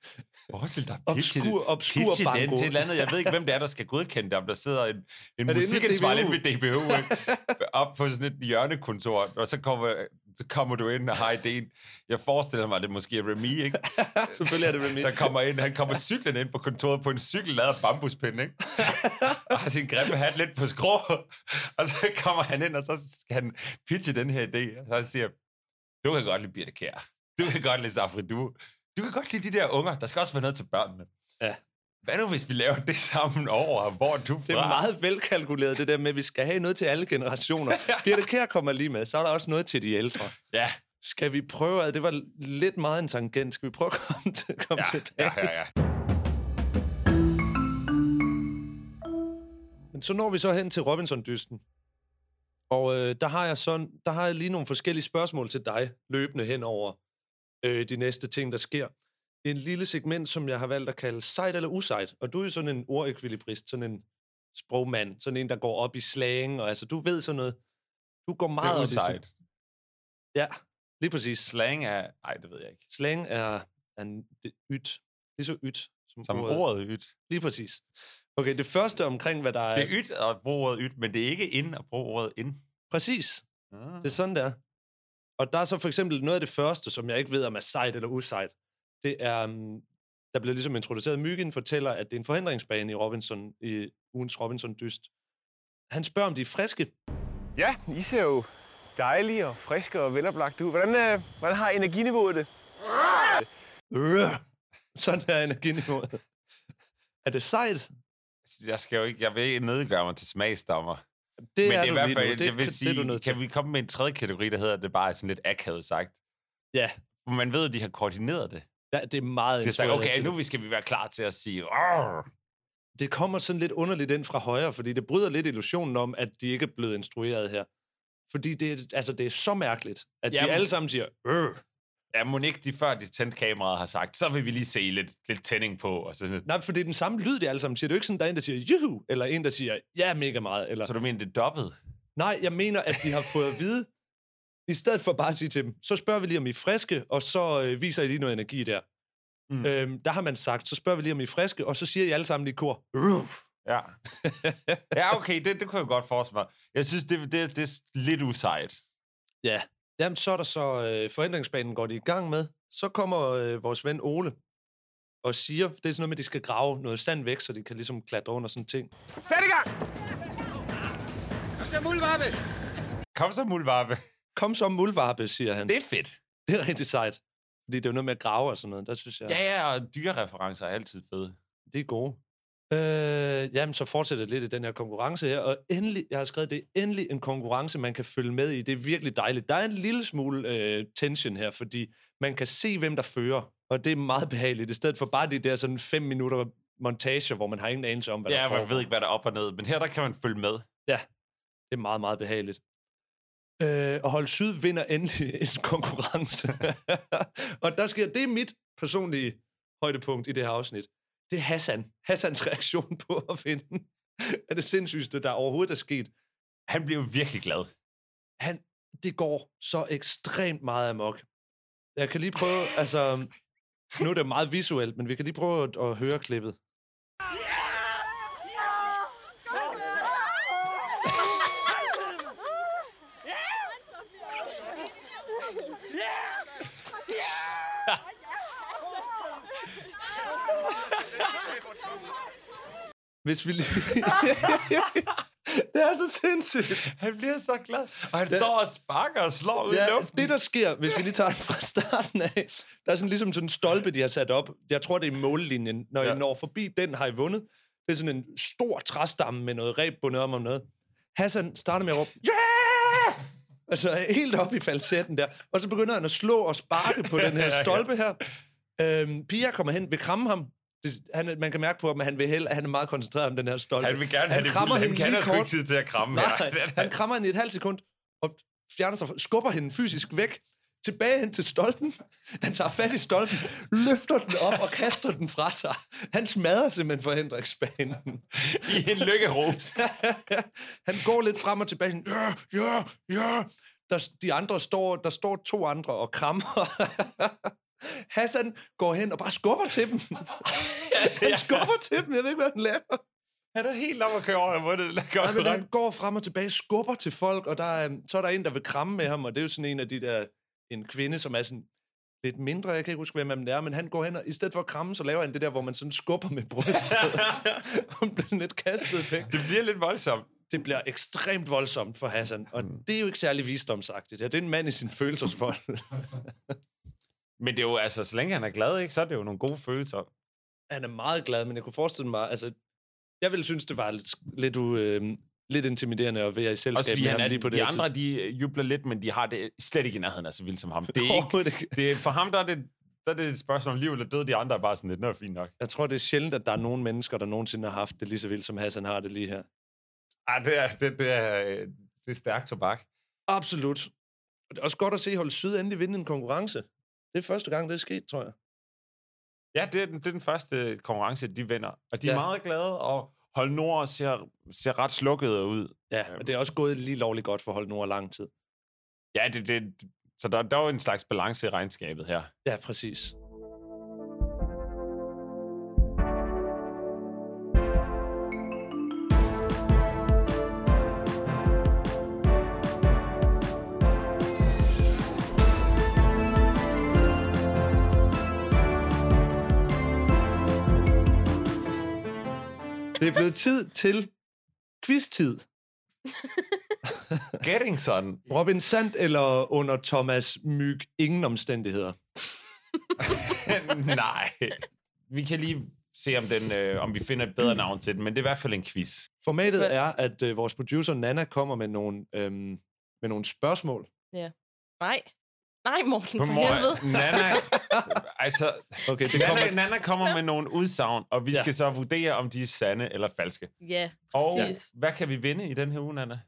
Forestil *laughs* dig obskur, obskur pitche den til et eller andet. Jeg ved ikke, hvem det er, der skal godkende det. Om der sidder en, en musikansvarlig inde ved DBU, op på sådan et hjørnekontor, og så kommer, så kommer du ind og har ideen. Jeg forestiller mig, at det måske er Remy, ikke? *laughs* Selvfølgelig er det Remy. Der kommer ind, han kommer cyklen ind på kontoret på en cykel lavet af bambuspind, ikke? og har sin grimme hat lidt på skrå. Og så kommer han ind, og så skal han pitche den her idé. Og så siger, du kan godt lide Birte Kjær. Du kan godt lide Safri Du. Du kan godt lide de der unger. Der skal også være noget til børnene. Ja. Hvad nu, hvis vi laver det sammen over, hvor du fra? Det er meget velkalkuleret, det der med, at vi skal have noget til alle generationer. *laughs* Birte Kjær kommer lige med, så er der også noget til de ældre. Ja, Skal vi prøve, at det var lidt meget en tangent, skal vi prøve at komme, til, komme ja, tilbage? ja, ja, ja. Men så når vi så hen til Robinson-dysten. Og øh, der, har jeg sådan, der har jeg lige nogle forskellige spørgsmål til dig, løbende hen over øh, de næste ting, der sker. En lille segment, som jeg har valgt at kalde sejt eller usejt. Og du er jo sådan en ordekvilibrist, sådan en sprogmand, sådan en, der går op i slang, og altså, du ved sådan noget. Du går Det meget er op i sådan- usejt. Ja, lige præcis. Slang er... Nej, det ved jeg ikke. Slang er, er en, det, yt. Lige så yt. Som, Som ordet yt. Lige præcis. Okay, det første omkring, hvad der er... Det er yt at bruge ordet yt, men det er ikke ind at bruge ordet ind. Præcis. Ah. Det er sådan, det er. Og der er så for eksempel noget af det første, som jeg ikke ved, om er sejt eller usejt. Det er, um, der bliver ligesom introduceret. Myggen fortæller, at det er en forhindringsbane i Robinson, i ugens Robinson-dyst. Han spørger, om de er friske. Ja, I ser jo dejlige og friske og veloplagte ud. Hvordan, øh, hvordan har energiniveauet det? Øh, sådan er energiniveauet. Er det sejt? Jeg skal jo ikke... Jeg vil ikke nedgøre mig til smagsdommer. Det men er det er i hvert fald, Det- jeg vil det- det er sige, nødt til. kan vi komme med en tredje kategori, der hedder, det bare er sådan lidt akavet sagt? Ja. For man ved, at de har koordineret det. Ja, det er meget Det er sagt, okay, nu det. skal vi være klar til at sige... "Arr." det kommer sådan lidt underligt ind fra højre, fordi det bryder lidt illusionen om, at de ikke er blevet instrueret her. Fordi det, altså, det er så mærkeligt, at de Jamen. alle sammen siger, øh. Ja, Monique, de før de tændte kameraet, har sagt, så vil vi lige se lidt, lidt tænding på. Og så. Nej, for det er den samme lyd, de alle sammen siger. Det er jo ikke sådan, der er en, der siger, juhu, eller en, der siger, ja, mega meget. Eller... så du mener, det er dobbelt? Nej, jeg mener, at de har fået at vide, i stedet for bare at sige til dem, så spørger vi lige, om I er friske, og så øh, viser I lige noget energi der. Mm. Øhm, der har man sagt, så spørger vi lige, om I er friske, og så siger I alle sammen i kor, "Øh." Ja. ja, okay, det, det kunne jeg godt forestille mig. Jeg synes, det, det, det er lidt usejt. Ja. Jamen, så er der så øh, forhindringsbanen går de i gang med. Så kommer øh, vores ven Ole og siger, det er sådan noget med, at de skal grave noget sand væk, så de kan ligesom klatre under sådan ting. Sæt i gang! Kom så, muldvarpe! Kom så, muldvarpe. Kom så, muldvarpe, siger han. Det er fedt. Det er rigtig sejt. Fordi det er jo noget med at grave og sådan noget. Der synes jeg, Ja, ja, og dyrereferencer er altid fede. det er gode. Øh, jamen, så fortsætter det lidt i den her konkurrence her. Og endelig, jeg har skrevet, det er endelig en konkurrence, man kan følge med i. Det er virkelig dejligt. Der er en lille smule øh, tension her, fordi man kan se, hvem der fører. Og det er meget behageligt, i stedet for bare de der sådan fem minutter montage, hvor man har ingen anelse om, hvad Ja, der man foregår. ved ikke, hvad der er op og ned. Men her, der kan man følge med. Ja, det er meget, meget behageligt. Øh, og Hold Syd vinder endelig *laughs* en konkurrence. *laughs* og der sker, det er mit personlige højdepunkt i det her afsnit. Det er Hassan. Hassans reaktion på at vinde. er det sindssygste, der overhovedet er sket. Han bliver virkelig glad. Han, det går så ekstremt meget amok. Jeg kan lige prøve, altså, nu er det meget visuelt, men vi kan lige prøve at, at høre klippet. Hvis vi *laughs* det er så sindssygt. Han bliver så glad. Og han Det- står og sparker og slår ud i Ja, luften. det der sker, hvis vi lige tager det fra starten af, der er sådan ligesom sådan en stolpe, de har sat op. Jeg tror, det er mållinjen. Når ja. Ja. I når forbi den, har I vundet. Det er sådan en stor træstamme med noget reb bundet om og noget. Hassan starter med at råbe, yeah! Altså helt op i falsetten der. Og så begynder han at slå og sparke på den her *laughs* Ja, ja. stolpe her. Øhm, Pia kommer hen, vil kramme ham. Det, han, man kan mærke på ham, at han vil hellere, at han er meget koncentreret om den her stolpe. Han vil gerne have det krammer. Han hende kan have sgu ikke tid til at kramme Nej, her. *laughs* han krammer hende i et halvt sekund, og fjerner sig, skubber hende fysisk væk, tilbage hen til stolpen. Han tager fat i stolpen, løfter den op og kaster den fra sig. Han smadrer simpelthen forhindringsbanen. I en lykkeros. *laughs* han går lidt frem og tilbage. Ja, ja, ja. Der, de andre står, der står to andre og krammer. *laughs* Hassan går hen og bare skubber til dem. *laughs* han skubber til dem. Jeg ved ikke, hvad han laver. Han er helt op at køre over mod det. Nej, men han går frem og tilbage, skubber til folk, og der er, så er der en, der vil kramme med ham, og det er jo sådan en af de der, en kvinde, som er sådan lidt mindre, jeg kan ikke huske, hvem det er, men han går hen, og i stedet for at kramme, så laver han det der, hvor man sådan skubber med brystet, *laughs* og bliver lidt kastet væk. Det bliver lidt voldsomt. Det bliver ekstremt voldsomt for Hassan, og det er jo ikke særlig visdomsagtigt. Ja, det er en mand i sin følelsesvold. *laughs* Men det er jo, altså, så længe han er glad, ikke, så er det jo nogle gode følelser. han er meget glad, men jeg kunne forestille mig, altså, jeg ville synes, det var lidt, lidt, u, øh, lidt intimiderende at være i Også selskab fordi med han ham er, lige på det de andre, de øh, jubler lidt, men de har det slet ikke i nærheden af så vildt som ham. Det er ikke, det er, for ham, der er det, der er det et spørgsmål om liv eller død. De andre er bare sådan lidt, nå, fint nok. Jeg tror, det er sjældent, at der er nogen mennesker, der nogensinde har haft det lige så vildt, som Hassan har det lige her. Ah, det, er, det, det, er, øh, det er stærkt tobak. Absolut. Og det er også godt at se Hold Syd endelig vinde en konkurrence. Det er første gang, det er sket, tror jeg. Ja, det er, den, det er den første konkurrence, de vinder. Og de er Ja. meget glade, og Hold Nord ser, ser ret slukket ud. Ja, og det er også gået lige lovligt godt for Hold Nord lang tid. Ja, det, det, så der, der er jo en slags balance i regnskabet her. Ja, præcis. Det er blevet tid til quiz-tid. *laughs* Getting sådan. Robin Sand eller under Thomas Myg ingen omstændigheder? *laughs* Nej. Vi kan lige se, om, den, øh, om vi finder et bedre navn til den, men det er i hvert fald en quiz. Formatet er, at øh, vores producer Nana kommer med nogle, øhm, med nogle spørgsmål. Ja. Nej. Nej, Morten, for Mor- helvede. Nana, *laughs* altså, Okay, det Nana, kommer... Nana kommer med nogle udsagn, og vi Ja. skal så vurdere, om de er sande eller falske. Ja, Og præcis. hvad kan vi vinde i den her uge, Nana?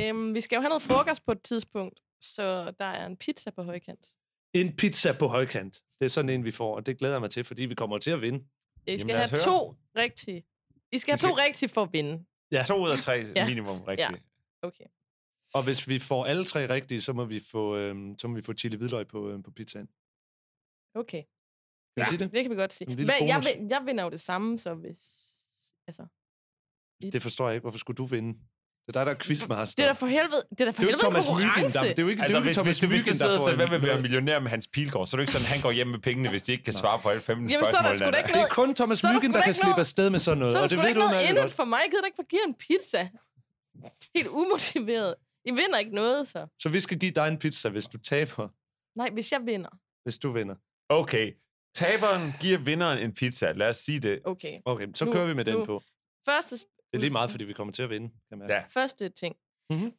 Øhm, vi skal jo have noget frokost på et tidspunkt, så der er en pizza på højkant. En pizza på højkant. Det er sådan en, vi får, og det glæder jeg mig til, fordi vi kommer til at vinde. I skal lad have to rigtige. I skal have skal- to rigtige for at vinde. Ja. To ud af tre Ja. minimum, rigtigt. Ja. Okay. Og hvis vi får alle tre rigtige, så må vi få, øhm, så må vi få chili hvidløg på, øhm, på pizzaen. Okay. Kan ja. sige det? Det kan vi godt sige. Men jeg, jeg vinder jo det samme, så hvis... Altså, Det forstår jeg ikke. Hvorfor skulle du vinde? Det er dig, der er quizmaster. det er da for helvede, det er da for det er jo helvede ikke Thomas konkurrence. der, det er jo ikke, Altså, det er jo hvis, ikke Thomas hvis, du, hvis du Myggen, sidder der og hvem vil være millionær med Hans Pilgaard, så er det ikke sådan, han går hjem med pengene, hvis de ikke kan svare på alle 15 Jamen, så er der spørgsmål. sgu da ikke Det er kun Thomas Så er der der kan ikke slippe noget- afsted med sådan noget. Så er der og det sgu da ved ikke noget inden for mig. Jeg gider da ikke få give en pizza. Helt umotiveret. I vinder ikke noget, så. Så vi skal give dig en pizza, hvis du taber. Nej, hvis jeg vinder. Hvis du vinder. Okay. Taberen giver vinderen en pizza. Lad os sige det. Okay. Okay, så Nu- kører vi med den nu. på. Første, Det er lige meget, fordi vi kommer til at vinde. Kan man. Ja. første ting. Mhm.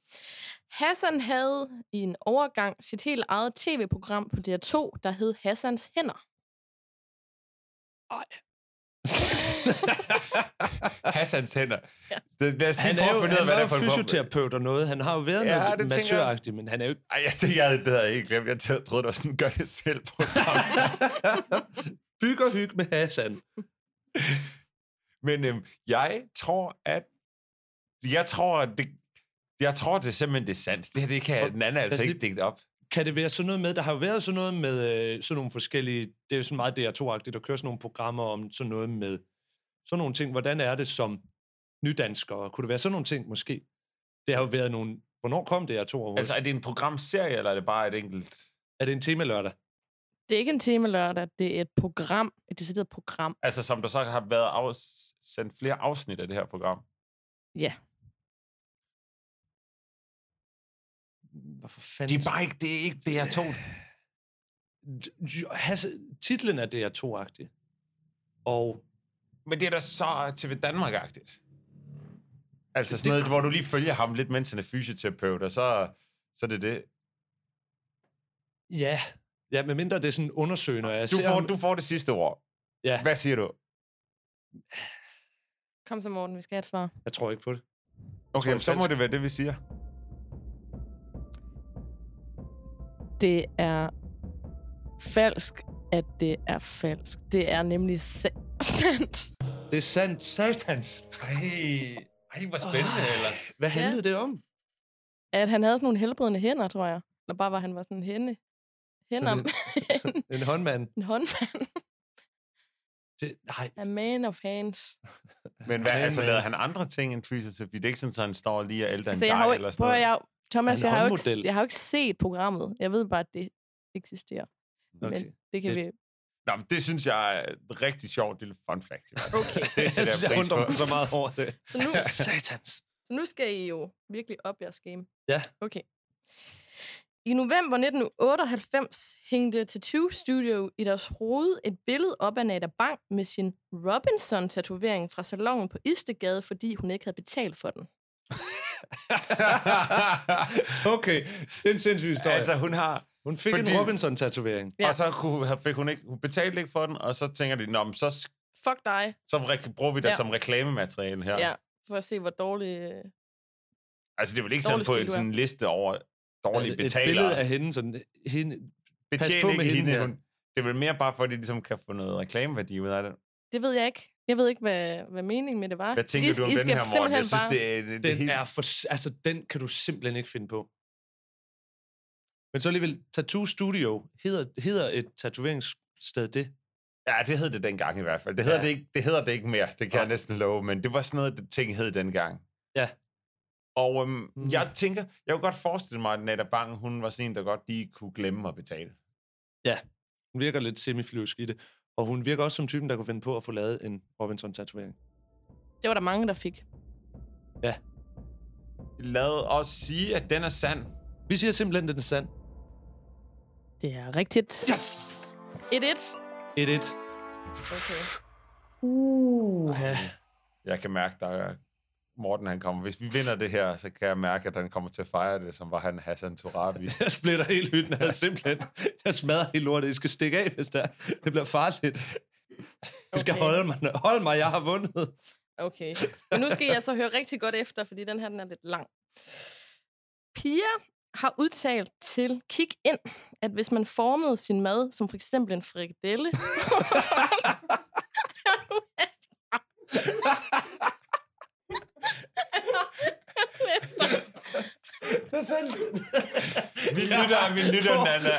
Hassan havde i en overgang sit helt eget tv-program på DR2, der hed Hassans Hænder. *laughs* Hassans hænder. Ja. Det, lad os Han er jo, finde ud af, hvad er der er fysioterapeut og noget. Han har jo været Ja, noget massøragtigt, men han er jo ikke... Ej, jeg tænker, jeg, det havde jeg ikke glemt. Jeg troede, det var sådan gør det selv program. *laughs* Byg og hyg med Hassan. Men øhm, jeg tror, at... Jeg tror, at det... Jeg tror, det er simpelthen det er sandt. Det her, det kan For- Nana altså altså, ikke digte op. Kan det være sådan noget med, der har jo været sådan noget med øh, sådan nogle forskellige, det er jo sådan meget DR2-agtigt, der kører sådan nogle programmer om sådan noget med sådan nogle ting. Hvordan er det som nydanskere? Kunne det være sådan nogle ting måske? Det har jo været nogle... Hvornår kom DR2 overhovedet? Altså, Altså, er det en programserie, eller er det bare et enkelt... er det en tema lørdag? Det er ikke en tema lørdag, det er et program, et decideret program. Altså, som der så har været afsendt flere afsnit af det her program. Ja. Hvorfor fanden? Det er bare ikke, det er ikke DR2. Hasse, titlen er DR2-agtig. Og Men det er da så TV Danmark-agtigt. Altså Det- sådan noget, det- hvor du lige følger ham lidt, mens han er fysioterapeut, og så, så er det det. ja, ja, medmindre det er sådan undersøgende. og Jeg Du får, ham- du får det sidste ord. Ja, Hvad siger du? Kom så, Morten, vi skal have et svar. jeg tror ikke på det. Okay, det så må det være det, vi siger. Det er falsk, at det er falsk. Det er nemlig sa- sandt. Det er sandt. Satans. Ej, ej hvor spændende ellers. Hvad handlede det om? At han havde sådan nogle helbredende hænder, tror jeg. Eller bare var han var sådan en hende. Hænder. Sådan *laughs* En håndmand. en håndmand. Det, nej, A man of hands. Men hvad, altså, lavede han andre ting end fysioterapi? Det er ikke sådan, at han står lige og ælder Altså, en jeg har eller sådan prøv, noget? jeg, Thomas, er jeg har, jo ikke, jeg har jo ikke set programmet. Jeg ved bare, at det eksisterer. okay. Men det kan Det- vi... Nå, men det synes jeg er et rigtig sjovt lille fun fact. i hvert fald. Okay. *laughs* Det *laughs* jeg jeg pris undrer mig så meget over det. Så nu, *laughs* Satans. så nu skal I jo virkelig op jeres game. Ja. Okay. I november 1998 hængte Tattoo Studio i deres hoved et billede op af Nada Bang med sin Robinson-tatovering fra salongen på Istegade, fordi hun ikke havde betalt for den. *laughs* Okay, det er en sindssyg historie. altså, hun har... hun fik fordi- en Robinson-tatovering. Ja. Og så kunne, fik hun ikke, hun betalte ikke for den, og så tænker de, Nå, men så, Fuck dig. så bruger vi det Ja. som reklamemateriale her. Ja, for at se, hvor dårlig... øh, Altså, det er vel ikke sådan på en sådan liste over dårlige et betalere. billede af hende, sådan, hende Betjen på ikke med hende hende. her. Hun, det er vel mere bare for, at de ligesom kan få noget reklameværdi ud af det. Det ved jeg ikke. Jeg ved ikke, hvad, hvad meningen med det var. Hvad tænker I, du om I den skal her, Morten? Jeg synes, bare... det er, det, det Den helt... er for... Altså, den kan du simpelthen ikke finde på. Men så alligevel, Tattoo Studio, hedder, hedder et tatoveringssted det? Ja, det hed det dengang i hvert fald. Det hedder, Ja. ja. det, ikke, det hedder det ikke mere, det kan Nej. jeg næsten love, men det var sådan noget, det ting hed dengang. Ja. Og øhm, Mm. jeg tænker, jeg kunne godt forestille mig, at Netta Bang, hun var sådan en, der godt lige kunne glemme at betale. Hun virker lidt semiflyvsk i det. Og hun virker også som typen, der kunne finde på at få lavet en Robinson-tatovering. Det var der mange, der fik. Lad os sige, at den er sand. Vi siger simpelthen, at den er sand. Det er rigtigt. Yes! 1-1. 1-1. Okay. Uh. Ja. Jeg kan mærke, der er Morten, han kommer. Hvis vi vinder det her, så kan jeg mærke, at han kommer til at fejre det, som var han Hassan Torabi. *laughs* Jeg splitter helt hytten af simpelthen. Jeg smadrer helt lortet. I skal stikke af, hvis det. Det bliver farligt. I skal Okay. holde mig. Hold mig, jeg har vundet. Okay. Men nu skal jeg så høre rigtig godt efter, fordi den her den er lidt lang. Pia har udtalt til Kig Ind, at hvis man formede sin mad som for eksempel en frikadelle... *laughs* *laughs* Hvad fanden? Vi lytter, vi lytter, Nana.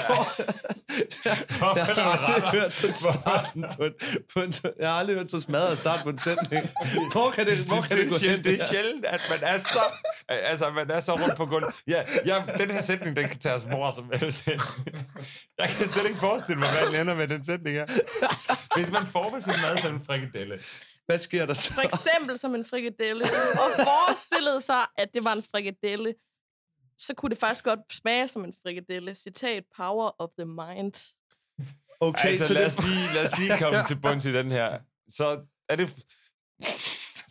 Jeg har aldrig hørt så starten på en, på en, jeg har aldrig hørt så smadret start på en sætning. Hvor kan det, hvor kan det, det, gå er sjældent, det er sjældent, at man er så, altså, man er så rundt på gulvet. Ja, ja, den her sætning, den kan tage os hvor som helst. Jeg kan slet ikke forestille mig, hvad den ender med den sætning her. Hvis man former sin mad som en frikadelle. Hvad sker der så? For eksempel som en frikadelle. Og forestillede sig, at det var en frikadelle, så kunne det faktisk godt smage som en frikadelle. Citat, power of the mind. Okay, altså, så lad det- os, lige, lad os lige komme til bunds i den her. Så er det...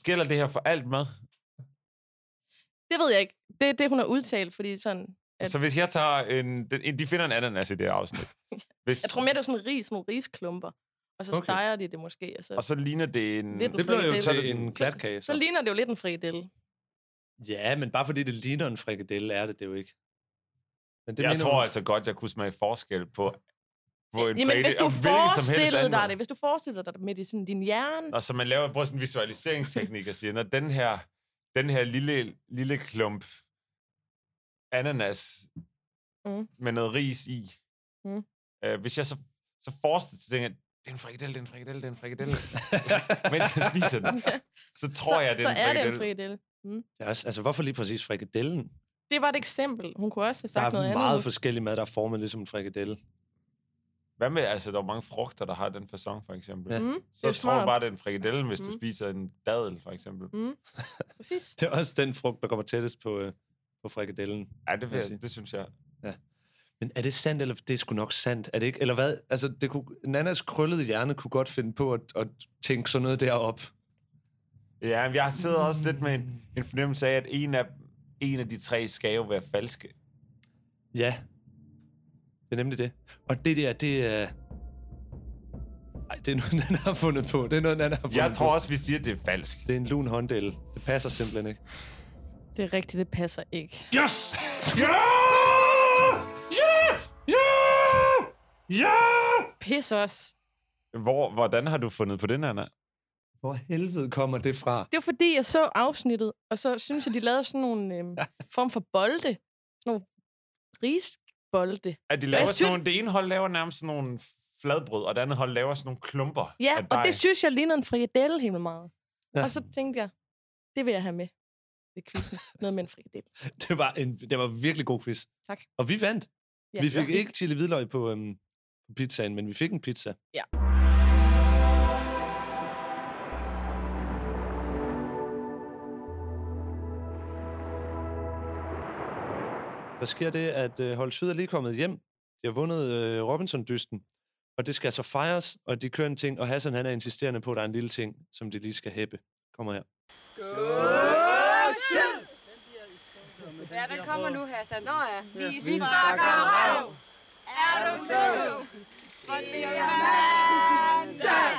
Gælder det her for alt mad? Det ved jeg ikke. Det er det, hun har udtalt, fordi sådan... At, Så hvis jeg tager en... de finder en ananas i det her afsnit. *laughs* Hvis, jeg tror mere, det er sådan en ris, nogle risklumper. Og så Okay. steger de det måske. Og så, Og så ligner det en... Det bliver jo til en klatkage. så ligner det jo lidt en frikadelle. Ja, men bare fordi det ligner en frikadelle, er det det jo ikke. Men Det jeg mener tror hun- altså godt, jeg kunne smage forskel på, på en Jamen, hvis du forestillede dig det, hvis du forestillede dig det med det, sådan, din hjerne, Og så man laver bruger sådan en visualiseringsteknik og siger, når den her, den her lille, lille klump ananas Mm. med noget ris i, Mm. øh, hvis jeg så, så forestiller sig, jeg, det er en frikadelle, det er en frikadelle, det er en frikadelle. *laughs* Mens jeg spiser den, *laughs* så tror så, jeg, det så er en er det en frikadelle. frikadelle. Mm. Det er også, altså, hvorfor lige præcis frikadellen? Det var et eksempel. Hun kunne også have sagt Der noget er andet. meget nu. forskellig mad, der er formet ligesom en frikadelle. Hvad med, altså, der er mange frugter, der har den fasong, for eksempel. Ja. Mm, Så er tror smart. bare, det er en frikadelle, hvis du Mm. spiser en dadel, for eksempel. Mm. Præcis. *laughs* Det er også den frugt, der kommer tættest på, øh, på frikadellen. Ja, det, vil jeg det synes jeg. Men er det sandt, eller det er sgu nok sandt? Er det ikke? Eller hvad? Altså, det kunne, Nannas krøllede hjerne kunne godt finde på at, at tænke sådan noget derop. Ja, men jeg sidder også lidt med en, en fornemmelse af, at en af, en af de tre skal jo være falske. Ja. Det er nemlig det. Og det der, det er... Ej, det er noget, *laughs* Nana har fundet på. Det er noget, Nana har fundet Jeg tror på. også, vi siger, at det er falsk. Det er en lun hånddel. Det passer simpelthen ikke. Det er rigtigt, det passer ikke. Yes! Ja! Ja! Ja! Ja! Pis os. Hvor, hvordan har du fundet på den, Anna? Hvor helvede kommer det fra? Det var fordi, jeg så afsnittet, og så synes jeg, de lavede sådan nogle øhm, *laughs* form for bolde. Sådan nogle risbolde. At de laver sådan synes- nogle, det ene hold laver nærmest sådan nogle fladbrød, og det andet hold laver sådan nogle klumper Ja, af og det synes jeg lignede en frikadelle helt meget. Ja. Ja. Og så tænkte jeg, det vil jeg have med ved quizzen. Noget med en frikadelle. *laughs* Det var en det var en virkelig god quiz. Tak. Og vi vandt. Ja. Vi fik ikke chili hvidløg på, øhm, på pizzaen, men vi fik en pizza. Ja. Der sker det, at øh, Hold Syd er lige kommet hjem. De har vundet øh, Robinson-dysten. Og det skal så fejres, og de kører en ting, og Hassan han er insisterende på, at der er en lille ting, som de lige skal hæppe. Kommer her. Ja, den kommer nu, Hassan. Nå ja. Vi, vi sparker røv. Er du klog? For det er mandag.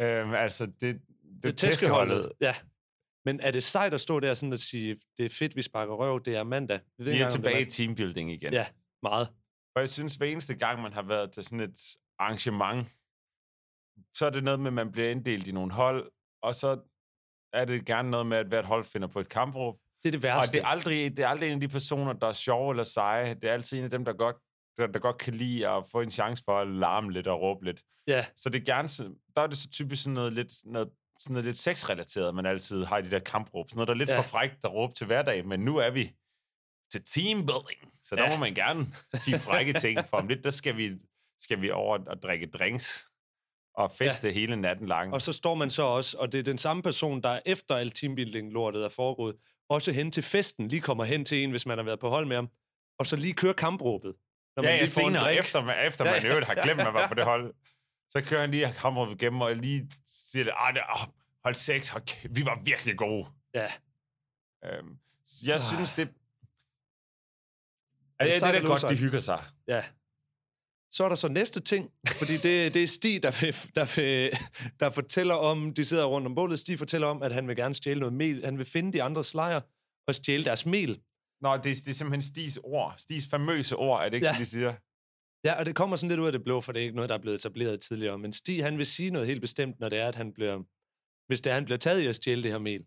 Øhm, altså, det, det, Det er tæskeholdet. Ja. Men er det sejt at stå der sådan og sige, det er fedt, vi sparker røv, det er mandag? Vi, ved Vi er tilbage i teambuilding igen. Ja, meget. Og jeg synes, hver eneste gang, man har været til sådan et arrangement, så er det noget med, at man bliver inddelt i nogle hold, og så er det gerne noget med, at hvert hold finder på et kampråb. Det er det Og værste. det er, aldrig, det er aldrig en af de personer, der er sjove eller seje. Det er altid en af dem, der godt, der, der godt kan lide at få en chance for at larme lidt og råbe lidt. Ja, Så det er gerne, der er det så typisk sådan noget lidt, noget, sådan noget lidt sexrelateret, man altid har i de der kampråb. Sådan noget, der er lidt Ja. ja. for frækt at råbe til hverdag, men nu er vi til teambuilding, så der Ja. må man gerne sige frække *laughs* ting. For om lidt, der skal vi, skal vi over og drikke drinks og feste ja. hele natten lang. og så står man så også, og det er den samme person, der efter alt teambuilding-lortet er foregået, også hen til festen, lige kommer hen til en, hvis man har været på hold med ham, og så lige kører kampråbet. Når man ja, ja, får en senere, efter, man, efter Ja, man i ja, øvrigt har ja, glemt, at man var ja. på det *laughs* hold, så kører han lige kampråbet igennem, og lige siger det, ah, det, oh, hold seks, hold, kæ- vi var virkelig gode. Ja. Øhm, jeg Ah. synes, det... Er det Ja, det sejt er godt, de hygger sig. Ja. Så er der så næste ting, fordi det, det er Stig, der, vil, der, vil, der fortæller om, de sidder rundt om bålet, Stig fortæller om, at han vil gerne stjæle noget mel. Han vil finde de andre lejre og stjæle deres mel. Nå, det, er- det er simpelthen Stis ord. Stis famøse ord, er det ikke, Ja. ja. de siger? Ja, og det kommer sådan lidt ud af det blå, for det er ikke noget, der er blevet etableret tidligere. Men Stig, han vil sige noget helt bestemt, når det er, at han bliver, hvis det er, han bliver taget i at stjæle det her mel.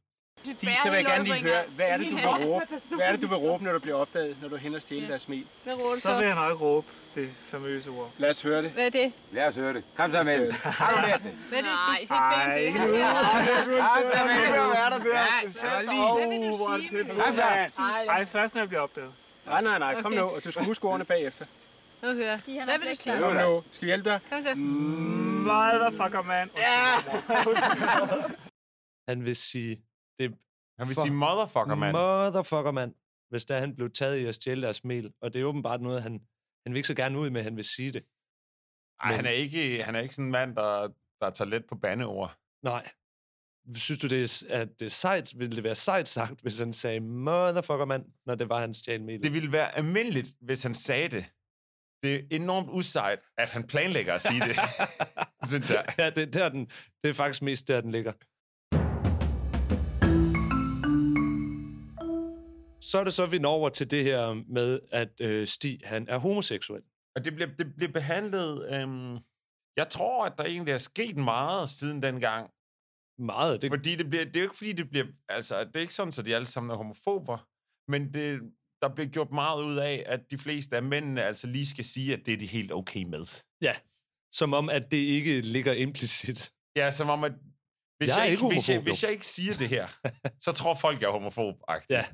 Stig, så vil jeg gerne lige høre, hvad er det, du vil råbe? *laughs* Hvad er det, du vil råbe, når du bliver opdaget, når du hen og stjæle deres råber du Så så? vil jeg nok råbe det famøse ord. Lad os høre det. Hvad er det? Lad os høre det. Kom så med. Har du lært det? Hvad er det? Nej, Ej, en ikke til. nu. er der der? Hvad vil du sige? Kom så. Ej, først når jeg bliver opdaget. Nej, nej, nej, kom nu, og du skal huske ordene bagefter. Nu hører. Hvad vil du sige? Kom nu. Skal vi hjælpe dig? Kom så. Motherfucker, man. Han vil sige, det Han vil sige motherfucker, mand. motherfucker mand, hvis der han blev taget i at stjæle deres mel. Og det er åbenbart noget, han, han vil ikke så gerne ud med, han vil sige det. Ej, Men- han er ikke, han er ikke sådan en mand, der, der tager let på bandeord. Nej. Synes du, det er, at det er sejt, ville det være sejt sagt, hvis han sagde motherfucker mand, når det var, han stjal mel? Det ville være almindeligt, hvis han sagde det. Det er enormt usejt, at han planlægger at sige det, *laughs* synes jeg. ja, det, der, den, det er faktisk mest der, den ligger. Så er det så, vi når over til det her med, at øh, Stig, han er homoseksuel. Og det bliver, det bliver behandlet... Øhm, jeg tror, at der egentlig er sket meget siden dengang. Meget. Det, Fordi det, bliver, det er jo ikke, fordi det bliver... Altså, det er ikke sådan, at de alle sammen er homofober. Men det, der bliver gjort meget ud af, at de fleste af mændene altså lige skal sige, at det er de helt okay med. ja, som om, at det ikke ligger implicit. Ja, som om, at hvis, Jeg jeg, ikke hvis, jeg, hvis jeg ikke siger det her, *laughs* så tror folk, jeg er homofob -agtig. Ja.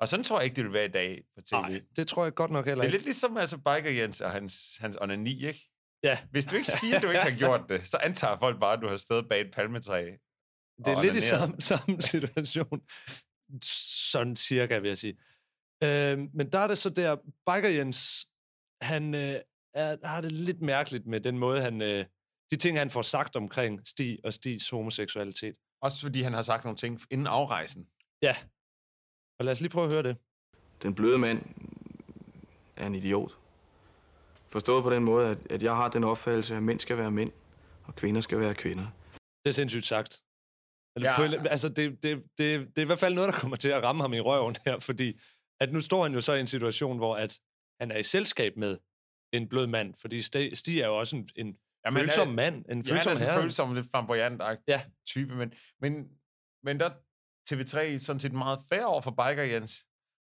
Og sådan tror jeg ikke, det vil være i dag på tv. Nej, det tror jeg godt nok heller Det er ikke. lidt ligesom altså Biker Jens og hans, hans onani, ikke? Ja. Hvis du ikke siger, at du ikke har gjort det, så antager folk bare, at du har stået bag et palmetræ. Det er lidt i samme, samme situation. Sådan cirka, vil jeg sige. Øh, men der er det så der, Biker Jens, han øh, er, har det lidt mærkeligt med den måde, han... Øh, de ting, han får sagt omkring Stig og Stigs homoseksualitet. Også fordi han har sagt nogle ting inden afrejsen. Ja. Og lad os lige prøve at høre det. Den bløde mand er en idiot. Forstået på den måde, at, at jeg har den opfattelse, at mænd skal være mænd, og kvinder skal være kvinder. Det er sindssygt sagt. Eller Ja. ja. på, altså, det, det, det, det er i hvert fald noget, der kommer til at ramme ham i røven her, fordi at nu står han jo så i en situation, hvor at han er i selskab med en blød mand, fordi Sti- Stig er jo også en, en han følsom er- mand, en Ja, han følsom er sådan en følsom, lidt flamboyant Ja. type, men, men, men der er TV3 sådan set meget fair over for Biker Jens.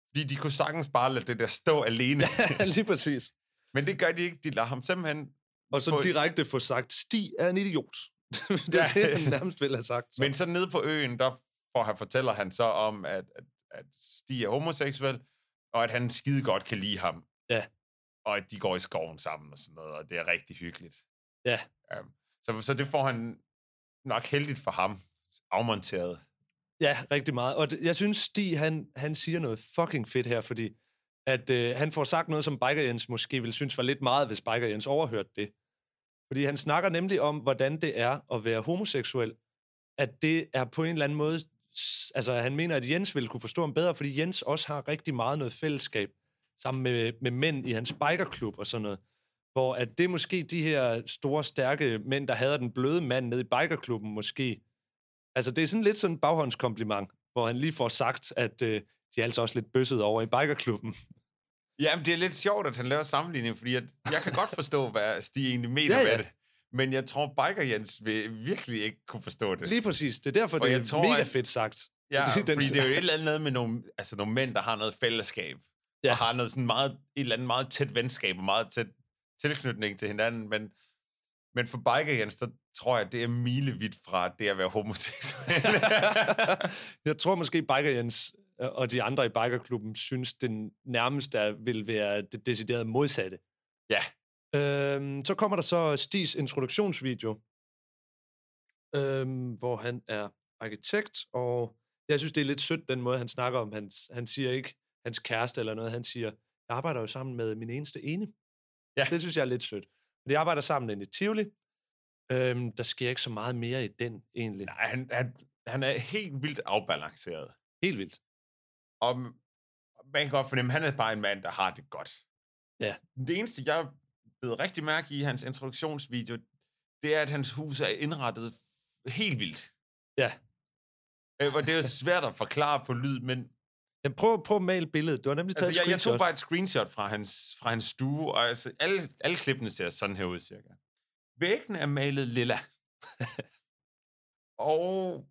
Fordi de kunne sagtens bare lade det der stå alene. *laughs* Lige præcis. Men det gør de ikke. De lader ham simpelthen... Og så få- direkte få sagt, Stig er en idiot. *laughs* det er Ja. det, han nærmest ville have sagt. Så. Men så nede på øen, der får han, fortæller han så om, at, at, at Stig er homoseksuel, og at han skide godt kan lide ham. Ja. Og at de går i skoven sammen og sådan noget, og det er rigtig hyggeligt. Ja. Um, så, så det får han nok heldigt for ham afmonteret. Ja, rigtig meget. Og jeg synes, Stig, han, han siger noget fucking fedt her, fordi at øh, han får sagt noget, som Biker Jens måske ville synes var lidt meget, hvis Biker Jens overhørte det. Fordi han snakker nemlig om, hvordan det er at være homoseksuel. At det er på en eller anden måde... Altså, han mener, at Jens ville kunne forstå ham bedre, fordi Jens også har rigtig meget noget fællesskab sammen med, med mænd i hans bikerklub og sådan noget. Hvor at det måske de her store, stærke mænd, der hader den bløde mand nede i bikerklubben, måske Altså, det er sådan lidt sådan en baghåndskompliment, hvor han lige får sagt, at øh, de er altså også lidt bøsset over i bikerklubben. Jamen, det er lidt sjovt, at han laver sammenligning, fordi at jeg kan godt forstå, *laughs* hvad Stig egentlig mener Ja, ja, med det. Men jeg tror, Biker Jens vil virkelig ikke kunne forstå det. Lige præcis. Det er derfor, For det er tror, mega at- fedt sagt. Ja, *laughs* Fordi fordi, den- fordi det er jo et eller andet med nogle, altså nogle mænd, der har noget fællesskab. Ja. Og har noget sådan meget, et eller andet meget tæt venskab og meget tæt tilknytning til hinanden. Men, men for Biker Jens, der tror jeg, det er milevidt fra det at være homoseksuel. *laughs* jeg tror måske, Biker Jens øh, og de andre i Bikerklubben synes, den nærmeste vil være det deciderede modsatte. Ja. Øhm, så kommer der så Stis introduktionsvideo, øhm, hvor han er arkitekt, og jeg synes, det er lidt sødt, den måde, han snakker om. Han, han siger ikke hans kæreste eller noget, han siger, jeg arbejder jo sammen med min eneste ene. Ja. Det synes jeg er lidt sødt. De arbejder sammen inde i Tivoli. Øhm, der sker ikke så meget mere i den, egentlig. Nej, han, han, han er helt vildt afbalanceret. Helt vildt. Og man kan godt fornemme, at han er bare en mand, der har det godt. Ja. Det eneste, jeg blev rigtig mærke i hans introduktionsvideo, det er, at hans hus er indrettet helt vildt. Ja. Øh, Og det er jo *laughs* svært at forklare på lyd, men... Ja, prøv, prøv at male billedet. Du har nemlig taget Altså, jeg, jeg tog bare et screenshot fra hans, fra hans stue, og altså, alle, alle klippene ser sådan her ud, cirka. Væggene er malet lilla. og,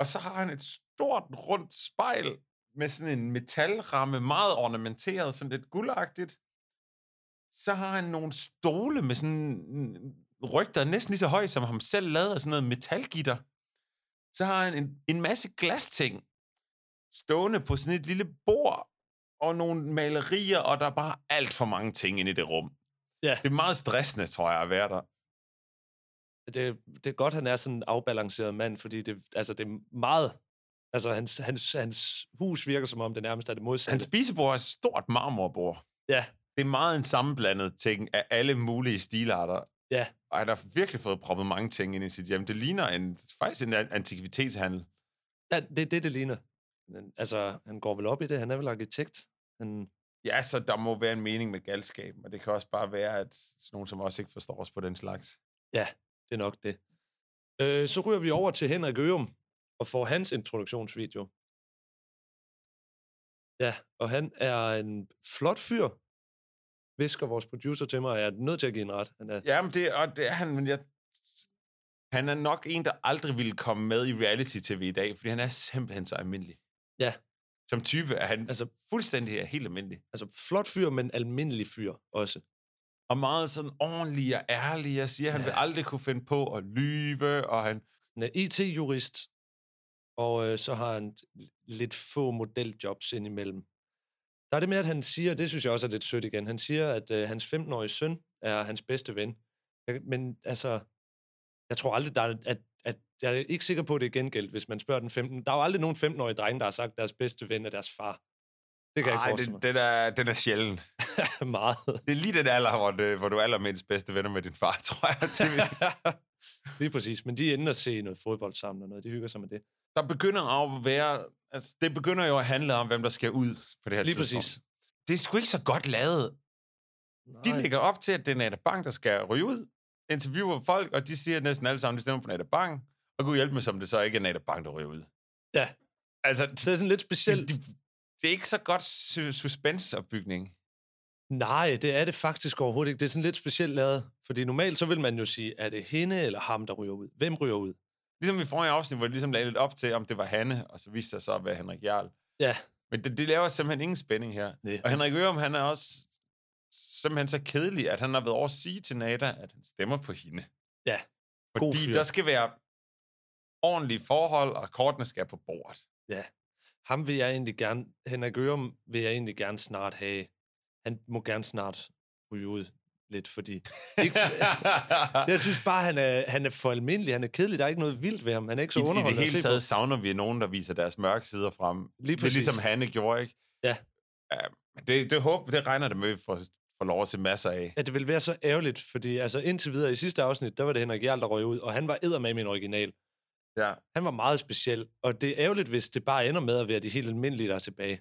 og så har han et stort, rundt spejl med sådan en metalramme, meget ornamenteret, sådan lidt guldagtigt. Så har han nogle stole med sådan ryg, der er næsten lige så høj som ham selv lavet af sådan noget metalgitter. Så har han en, en masse glasting stående på sådan et lille bord, og nogle malerier, og der er bare alt for mange ting inde i det rum. Ja. Det er meget stressende, tror jeg, at være der. det, det er godt, han er sådan en afbalanceret mand, fordi det, altså, det er meget... Altså, hans, hans, hans hus virker som om, det nærmest er det modsatte. Hans spisebord er et stort marmorbord. Ja. Det er meget en sammenblandet ting af alle mulige stilarter. Ja. Og han har virkelig fået proppet mange ting ind i sit hjem. Det ligner en, faktisk en an- antikvitetshandel. Ja, det er det, det ligner. Altså, han går vel op i det. Han er vel arkitekt. Han, Ja, så der må være en mening med galskaben, og det kan også bare være, at sådan nogen som os ikke forstår os på den slags. ja, det er nok det. Øh, så ryger vi over til Henrik Ørum og får hans introduktionsvideo. Ja, og han er en flot fyr, visker vores producer til mig, og jeg er nødt til at give en ret. Han er, Ja, men det, og det er han, men jeg, han er nok en, der aldrig ville komme med i reality-tv i dag, fordi han er simpelthen så almindelig. Ja. Som type er han altså, fuldstændig helt almindelig. Altså flot fyr, men almindelig fyr også. Og meget sådan ordentlig og ærlig. Jeg siger, han vil aldrig kunne finde på at lyve, og han... Han er IT-jurist, og øh, så har han lidt få modeljobs indimellem. Der er det med, at han siger, det synes jeg også er lidt sødt igen, han siger, at øh, hans 15-årige søn er hans bedste ven. Men altså, jeg tror aldrig, der er, at, at jeg er ikke sikker på, at det er gengældt, hvis man spørger den 15. Der er jo aldrig nogen 15-årige drenge, der har sagt, at deres bedste ven er deres far. Det kan jeg Ej, ikke forestille den, den, er, den er sjælden. mig. *laughs* Meget. Det er lige den alder, hvor, det, hvor du er allermindst bedste venner med din far, *laughs* tror jeg. *laughs* Lige præcis, men de er inde og se noget fodbold sammen og noget. De hygger sig med det. der begynder at være... Altså, det begynder jo at handle om, hvem der skal ud på det her Lige tidspunkt. præcis. Det er sgu ikke så godt lavet. De Nej. lægger op til, at det er Nata Bang, der skal ryge ud, interviewer folk, og de siger næsten alle sammen, de stemmer på Nata Bang, og kunne hjælpe med, som det så ikke er Nata Bang, der ryger ud. Ja. Altså, det er sådan lidt specielt. Det, det, det er ikke så godt su- suspenseopbygning. Nej, det er det faktisk overhovedet ikke. Det er sådan lidt specielt lavet. Fordi normalt så vil man jo sige, er det hende eller ham, der ryger ud? Hvem ryger ud? Ligesom i forrige afsnit, hvor de ligesom lagde lidt op til, om det var Hanne, og så viste det sig så at være Henrik Jarl. Ja. Men det, det laver simpelthen ingen spænding her. Nej. Og Henrik Ørum, han er også simpelthen så kedelig, at han har været over at sige til Nada, at han stemmer på hende. Ja. God Fordi fyr. der skal være ordentlige forhold, og kortene skal på bordet. Ja. Ham vil jeg egentlig gerne, Henrik Ørum vil jeg egentlig gerne snart have. Han må gerne snart ryge ud lidt, fordi... Ikke, *laughs* jeg synes bare, han er, han er for almindelig, han er kedelig, der er ikke noget vildt ved ham, han er ikke så I, I det underholdende hele taget på. savner vi nogen, der viser deres mørke sider frem. Lige det er præcis. ligesom Hanne gjorde, ikke? Ja. det, det, håber, det regner det med, at vi får, får lov at se masser af. Ja, det vil være så ærgerligt, fordi altså indtil videre i sidste afsnit, der var det Henrik Jarl, der røg ud, og han var eddermame med min original. Ja. Han var meget speciel, og det er ærgerligt, hvis det bare ender med at være de helt almindelige, der er tilbage.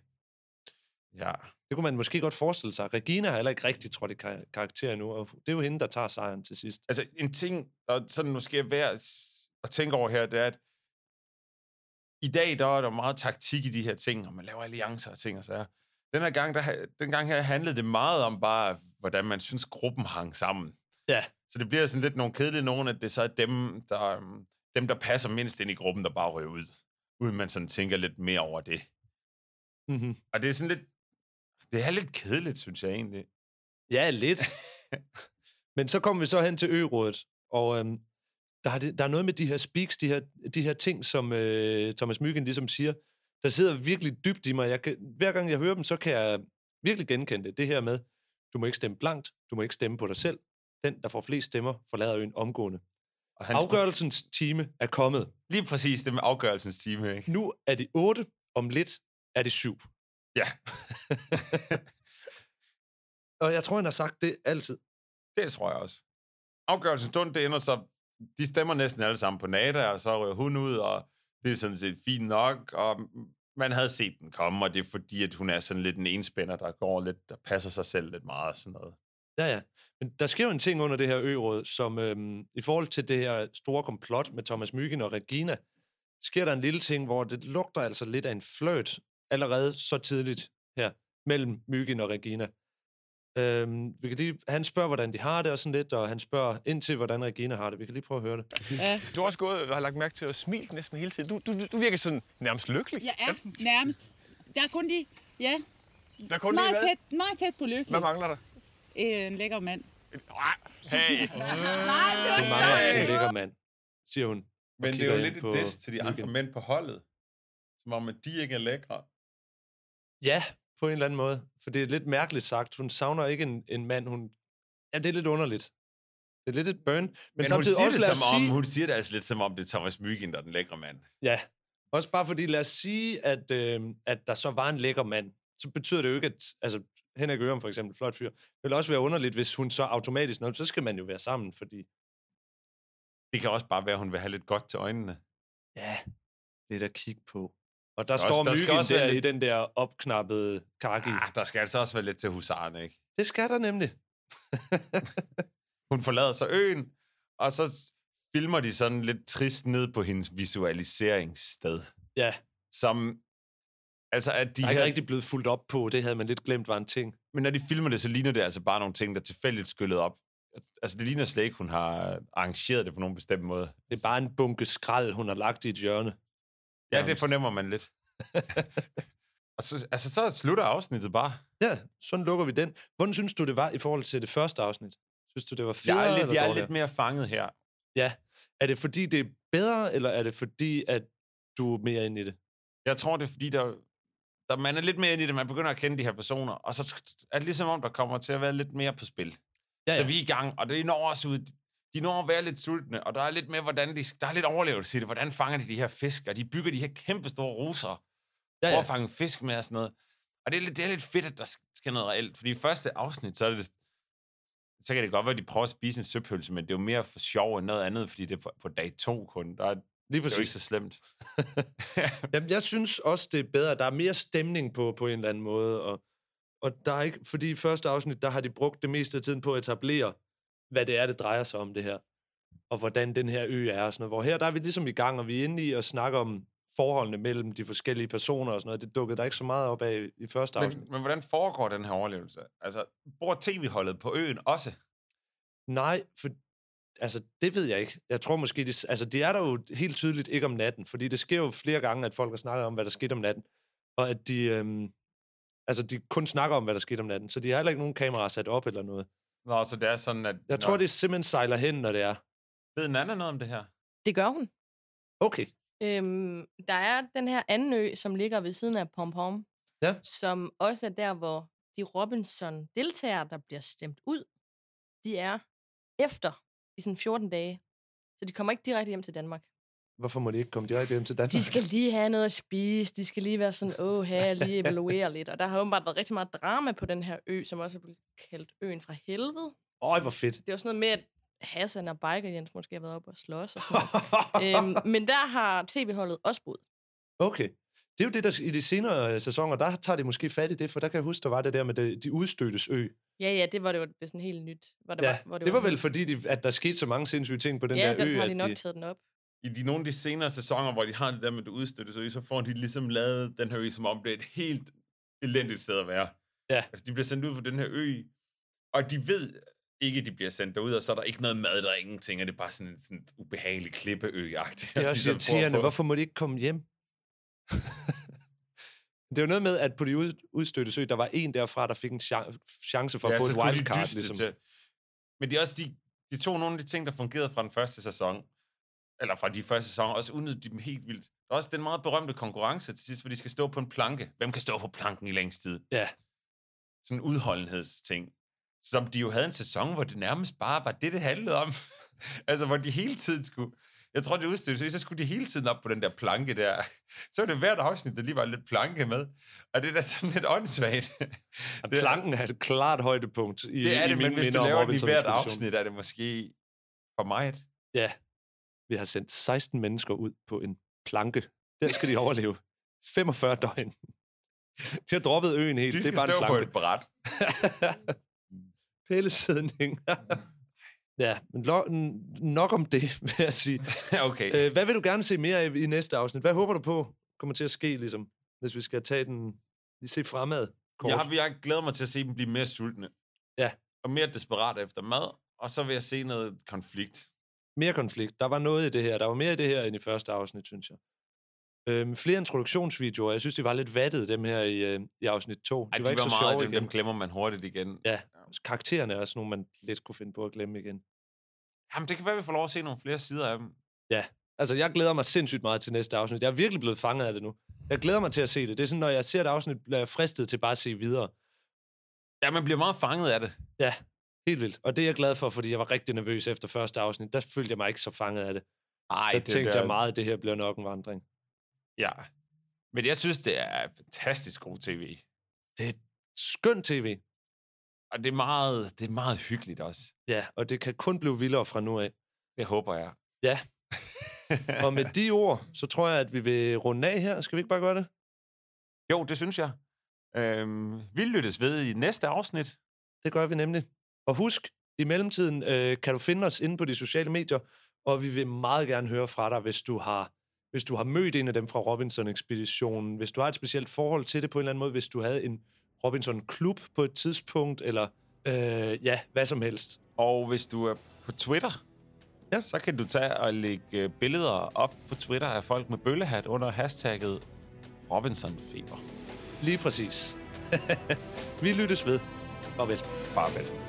Ja. Det kunne man måske godt forestille sig. Regina har heller ikke rigtig trådt i kar- karakter nu, og det er jo hende, der tager sejren til sidst. Altså, en ting, der sådan måske er værd at at tænke over her, det er, at i dag, der er der meget taktik i de her ting, og man laver alliancer og ting og sager. Den her gang, der, den gang her handlede det meget om bare, hvordan man synes, gruppen hang sammen. Ja. Så det bliver sådan lidt nogle kedelige nogen, at det så er dem, der, øhm, dem, der passer mindst ind i gruppen, der bare ryger ud. Uden man sådan tænker lidt mere over det. Mm-hmm. Og det er sådan lidt... Det er lidt kedeligt, synes jeg egentlig. Ja, lidt. *laughs* Men så kommer vi så hen til ø-rådet, og øhm, der, er det, der er noget med de her speaks, de her, de her ting, som øh, Thomas Myggen ligesom siger, der sidder virkelig dybt i mig. Jeg kan, hver gang jeg hører dem, så kan jeg virkelig genkende det. Det her med, du må ikke stemme blankt, du må ikke stemme på dig selv. Den, der får flest stemmer, forlader øen omgående. Og hans... Afgørelsens time er kommet. Lige præcis det med afgørelsens time, ikke? Nu er det 8, om lidt er det 7. Ja. *laughs* Og jeg tror, han har sagt det altid. Det tror jeg også. Afgørelsens stund, det ender så... De stemmer næsten alle sammen på Nada, og så rører hun ud, og det er sådan set fint nok, og man havde set den komme, og det er fordi, at hun er sådan lidt en enspænder, der går lidt, der passer sig selv lidt meget og sådan noget. Ja, ja. Men der sker jo en ting under det her øråd, som øhm, i forhold til det her store komplot med Thomas Myggen og Regina, sker der en lille ting, hvor det lugter altså lidt af en fløjt allerede så tidligt her mellem Myggen og Regina. Øhm, vi kan lige, han spørger, hvordan de har det og sådan lidt, og han spørger ind til, hvordan Regina har det. Vi kan lige prøve at høre det. Ja. Du har også gået og har lagt mærke til at smile næsten hele tiden. Du, du, du virker sådan nærmest lykkelig. Jeg er nærmest. Der er kun de, ja, Der er kun meget, lige tæt, meget tæt på lykkelig. Hvad mangler der? Øh, en lækker mand. Hey. *laughs* Det mangler en lækker mand, siger hun. Men det er jo lidt et diss til de andre mænd på holdet. Som om, at de ikke er lækre. Ja, på en eller anden måde. For det er lidt mærkeligt sagt. Hun savner ikke en, en mand. Hun... Ja, det er lidt underligt. Det er lidt et burn. Men, Men hun siger, også, det som os om, sige, hun siger det altså lidt som om, det er Thomas Myggen, der er den lækre mand. Ja, også bare fordi, lad os sige, at, øh, at der så var en lækker mand, så betyder det jo ikke, at altså, Henrik Ørum for eksempel, flot fyr, det ville også være underligt, hvis hun så automatisk, nå, så skal man jo være sammen, fordi Det kan også bare være, at hun vil have lidt godt til øjnene. ja, det er der kig på. Og der Der er står også- der skal også der være i lidt- den der opknappede kaki. Ah, der skal altså også være lidt til husaren, ikke? Det skal der nemlig. *laughs* Hun forlader så øen, og så filmer de sådan lidt trist ned på hendes visualiseringssted. Ja. Som, altså at de De er ikke her- rigtig blevet fuldt op på, det havde man lidt glemt var en ting. Men når de filmer det, så ligner det altså bare nogle ting, der tilfældigt skyllet op. Altså, det ligner slet ikke, hun har arrangeret det på nogen bestemt måde. Det er bare en bunke skrald, hun har lagt i et hjørne. Ja, det fornemmer man lidt. *laughs* og så, altså, så slutter afsnittet bare. Ja, sådan lukker vi den. Hvordan synes du, det var i forhold til det første afsnit? Synes du, det var federe Jeg er, lidt, jeg er lidt mere fanget her. Ja. Er det fordi, det er bedre, eller er det fordi, at du er mere inde i det? Jeg tror, det er fordi, der, der, man er lidt mere inde i det. Man begynder at kende de her personer. Og så er det ligesom om, der kommer til at være lidt mere på spil. Ja, Så ja. vi er i gang, og det når også ud. De når at være lidt sultne, og der er lidt med, hvordan de, der er lidt overlevelse i det. Hvordan fanger de de her fisk, og de bygger de her kæmpe store ruser. Ja, Ja. For at fange fisk med og sådan noget. Og det er, lidt, det er lidt fedt, at der sker noget reelt. Fordi i første afsnit, så er det så kan det godt være, at de prøver at spise en søpølse, men det er jo mere for sjov end noget andet, fordi det er på, på dag to kun. Der er, Lige det er præcis. ikke så slemt. *laughs* Jamen, jeg synes også, det er bedre. Der er mere stemning på, på en eller anden måde. Og, og der er ikke, fordi i første afsnit, der har de brugt det meste af tiden på at etablere, hvad det er, det drejer sig om det her. Og hvordan den her ø er og sådan noget. Hvor her, der er vi ligesom i gang, og vi er inde i at snakke om forholdene mellem de forskellige personer og sådan noget. Det dukkede der ikke så meget op af i første afsnit. Men, men hvordan foregår den her overlevelse? Altså, bor tv-holdet på øen også? Nej, for altså, det ved jeg ikke. Jeg tror måske, de, altså, de er der jo helt tydeligt ikke om natten, fordi det sker jo flere gange, at folk har snakket om, hvad der skete om natten, og at de, øhm, altså, de kun snakker om, hvad der skete om natten, så de har heller ikke nogen kameraer sat op eller noget. Nå, så det er sådan, at... Jeg tror, det simpelthen sejler hen, når det er. Ved Nana noget om det her? Det gør hun. Okay. Øhm, der er den her anden ø, som ligger ved siden af Pom Pom, Ja. som også er der, hvor de Robinson-deltagere, der bliver stemt ud, de er efter i sådan 14 dage. Så de kommer ikke direkte hjem til Danmark. Hvorfor må de ikke komme direkte hjem til Danmark? De skal lige have noget at spise, de skal lige være sådan, åh, her lige evaluere lidt. Og der har åbenbart været rigtig meget drama på den her ø, som også er blevet kaldt øen fra helvede. Øj, hvor fedt. Det var sådan noget med, at Hassan og Biker Jens måske har været oppe og slås og sådan *laughs* øhm, men der har tv-holdet også boet. Okay. Det er jo det, der i de senere øh, sæsoner, der tager de måske fat i det, for der kan jeg huske, der var det der med det, de udstødtes ø. Ja, ja, det var det jo sådan helt nyt. Hvor det Ja, var, hvor det var sådan- vel fordi, de, at der skete så mange sindssyge ting på den ja, der ø. der har de nok taget den op. I de, nogle af de senere sæsoner, hvor de har det der med det udstøtte ø, så får de ligesom lavet den her ø, som om det er et helt elendigt sted at være. Ja. Altså, de bliver sendt ud på den her ø, og de ved, ikke de bliver sendt derud, og så er der ikke noget mad, der er ingenting, og det er bare sådan en sådan ubehagelig klippeø-agtigt. Det er *laughs* også irriterende. Hvorfor må de ikke komme hjem? *laughs* det er jo noget med, at på de ud, udstødte sø, der var en derfra, der fik en chan- chance for at få så et de wildcard. dyste Ligesom. Til. Men det er også de, de tog nogle af de ting, der fungerede fra den første sæson, eller fra de første sæsoner, og så udnyttede de dem helt vildt. Der er også den meget berømte konkurrence til sidst, hvor de skal stå på en planke. Hvem kan stå på planken i længst tid? Ja. Sådan en udholdenhedsting. Som de jo havde en sæson, hvor det nærmest bare var det, det handlede om. *laughs* altså, hvor de hele tiden skulle... Jeg tror, det udstillede, så skulle de hele tiden op på den der planke der. *laughs* Så var det hvert afsnit, der lige var lidt planke med. Og det er da sådan lidt åndssvagt. *laughs* Og planken er et klart højdepunkt i, det er i det, men mine hvis du laver det i hvert afsnit, er det måske for meget. Ja. Vi har sendt 16 mennesker ud på en planke. Der skal de overleve. 45 døgn. De har droppet øen helt. De det skal er bare en stå på planke. et bræt. Pællesidning. *laughs* ja, men nok om det, vil jeg sige. *laughs* okay. Øh, hvad vil du gerne se mere af i næste afsnit? Hvad håber du på kommer til at ske, ligesom, hvis vi skal tage den, lige se fremad? Kort. Jeg, har, jeg glæder mig til at se dem blive mere sultne. Ja. Og mere desperat efter mad. Og så vil jeg se noget konflikt. Mere konflikt. Der var noget i det her. Der var mere i det her, end i første afsnit, synes jeg. Øhm, flere introduktionsvideoer. Jeg synes, de var lidt vattede, dem her i, øh, i afsnit 2. Ej, de var, ikke så meget, sjove dem, igen. dem glemmer man hurtigt igen. Ja, karaktererne er også nogle, man lidt kunne finde på at glemme igen. Jamen, det kan være, vi får lov at se nogle flere sider af dem. Ja, altså jeg glæder mig sindssygt meget til næste afsnit. Jeg er virkelig blevet fanget af det nu. Jeg glæder mig til at se det. Det er sådan, når jeg ser et afsnit, bliver jeg fristet til bare at se videre. Ja, man bliver meget fanget af det. Ja, helt vildt. Og det er jeg glad for, fordi jeg var rigtig nervøs efter første afsnit. Der følte jeg mig ikke så fanget af det. Ej, der det tænkte der- jeg meget, at det her bliver nok en vandring. Ja. Men jeg synes, det er fantastisk god tv. Det er skøn tv. Og det er meget, det er meget hyggeligt også. Ja, og det kan kun blive vildere fra nu af. Det håber jeg. Ja. *laughs* og med de ord, så tror jeg, at vi vil runde af her. Skal vi ikke bare gøre det? Jo, det synes jeg. Øhm, vi lyttes ved i næste afsnit. Det gør vi nemlig. Og husk, i mellemtiden øh, kan du finde os inde på de sociale medier, og vi vil meget gerne høre fra dig, hvis du har, hvis du har mødt en af dem fra Robinson-ekspeditionen, hvis du har et specielt forhold til det på en eller anden måde, hvis du havde en Robinson-klub på et tidspunkt, eller øh, ja, hvad som helst. Og hvis du er på Twitter, ja. så kan du tage og lægge øh, billeder op på Twitter af folk med bøllehat under hashtagget Robinsonfeber. Lige præcis. *laughs* vi lyttes ved. Farvel. Farvel.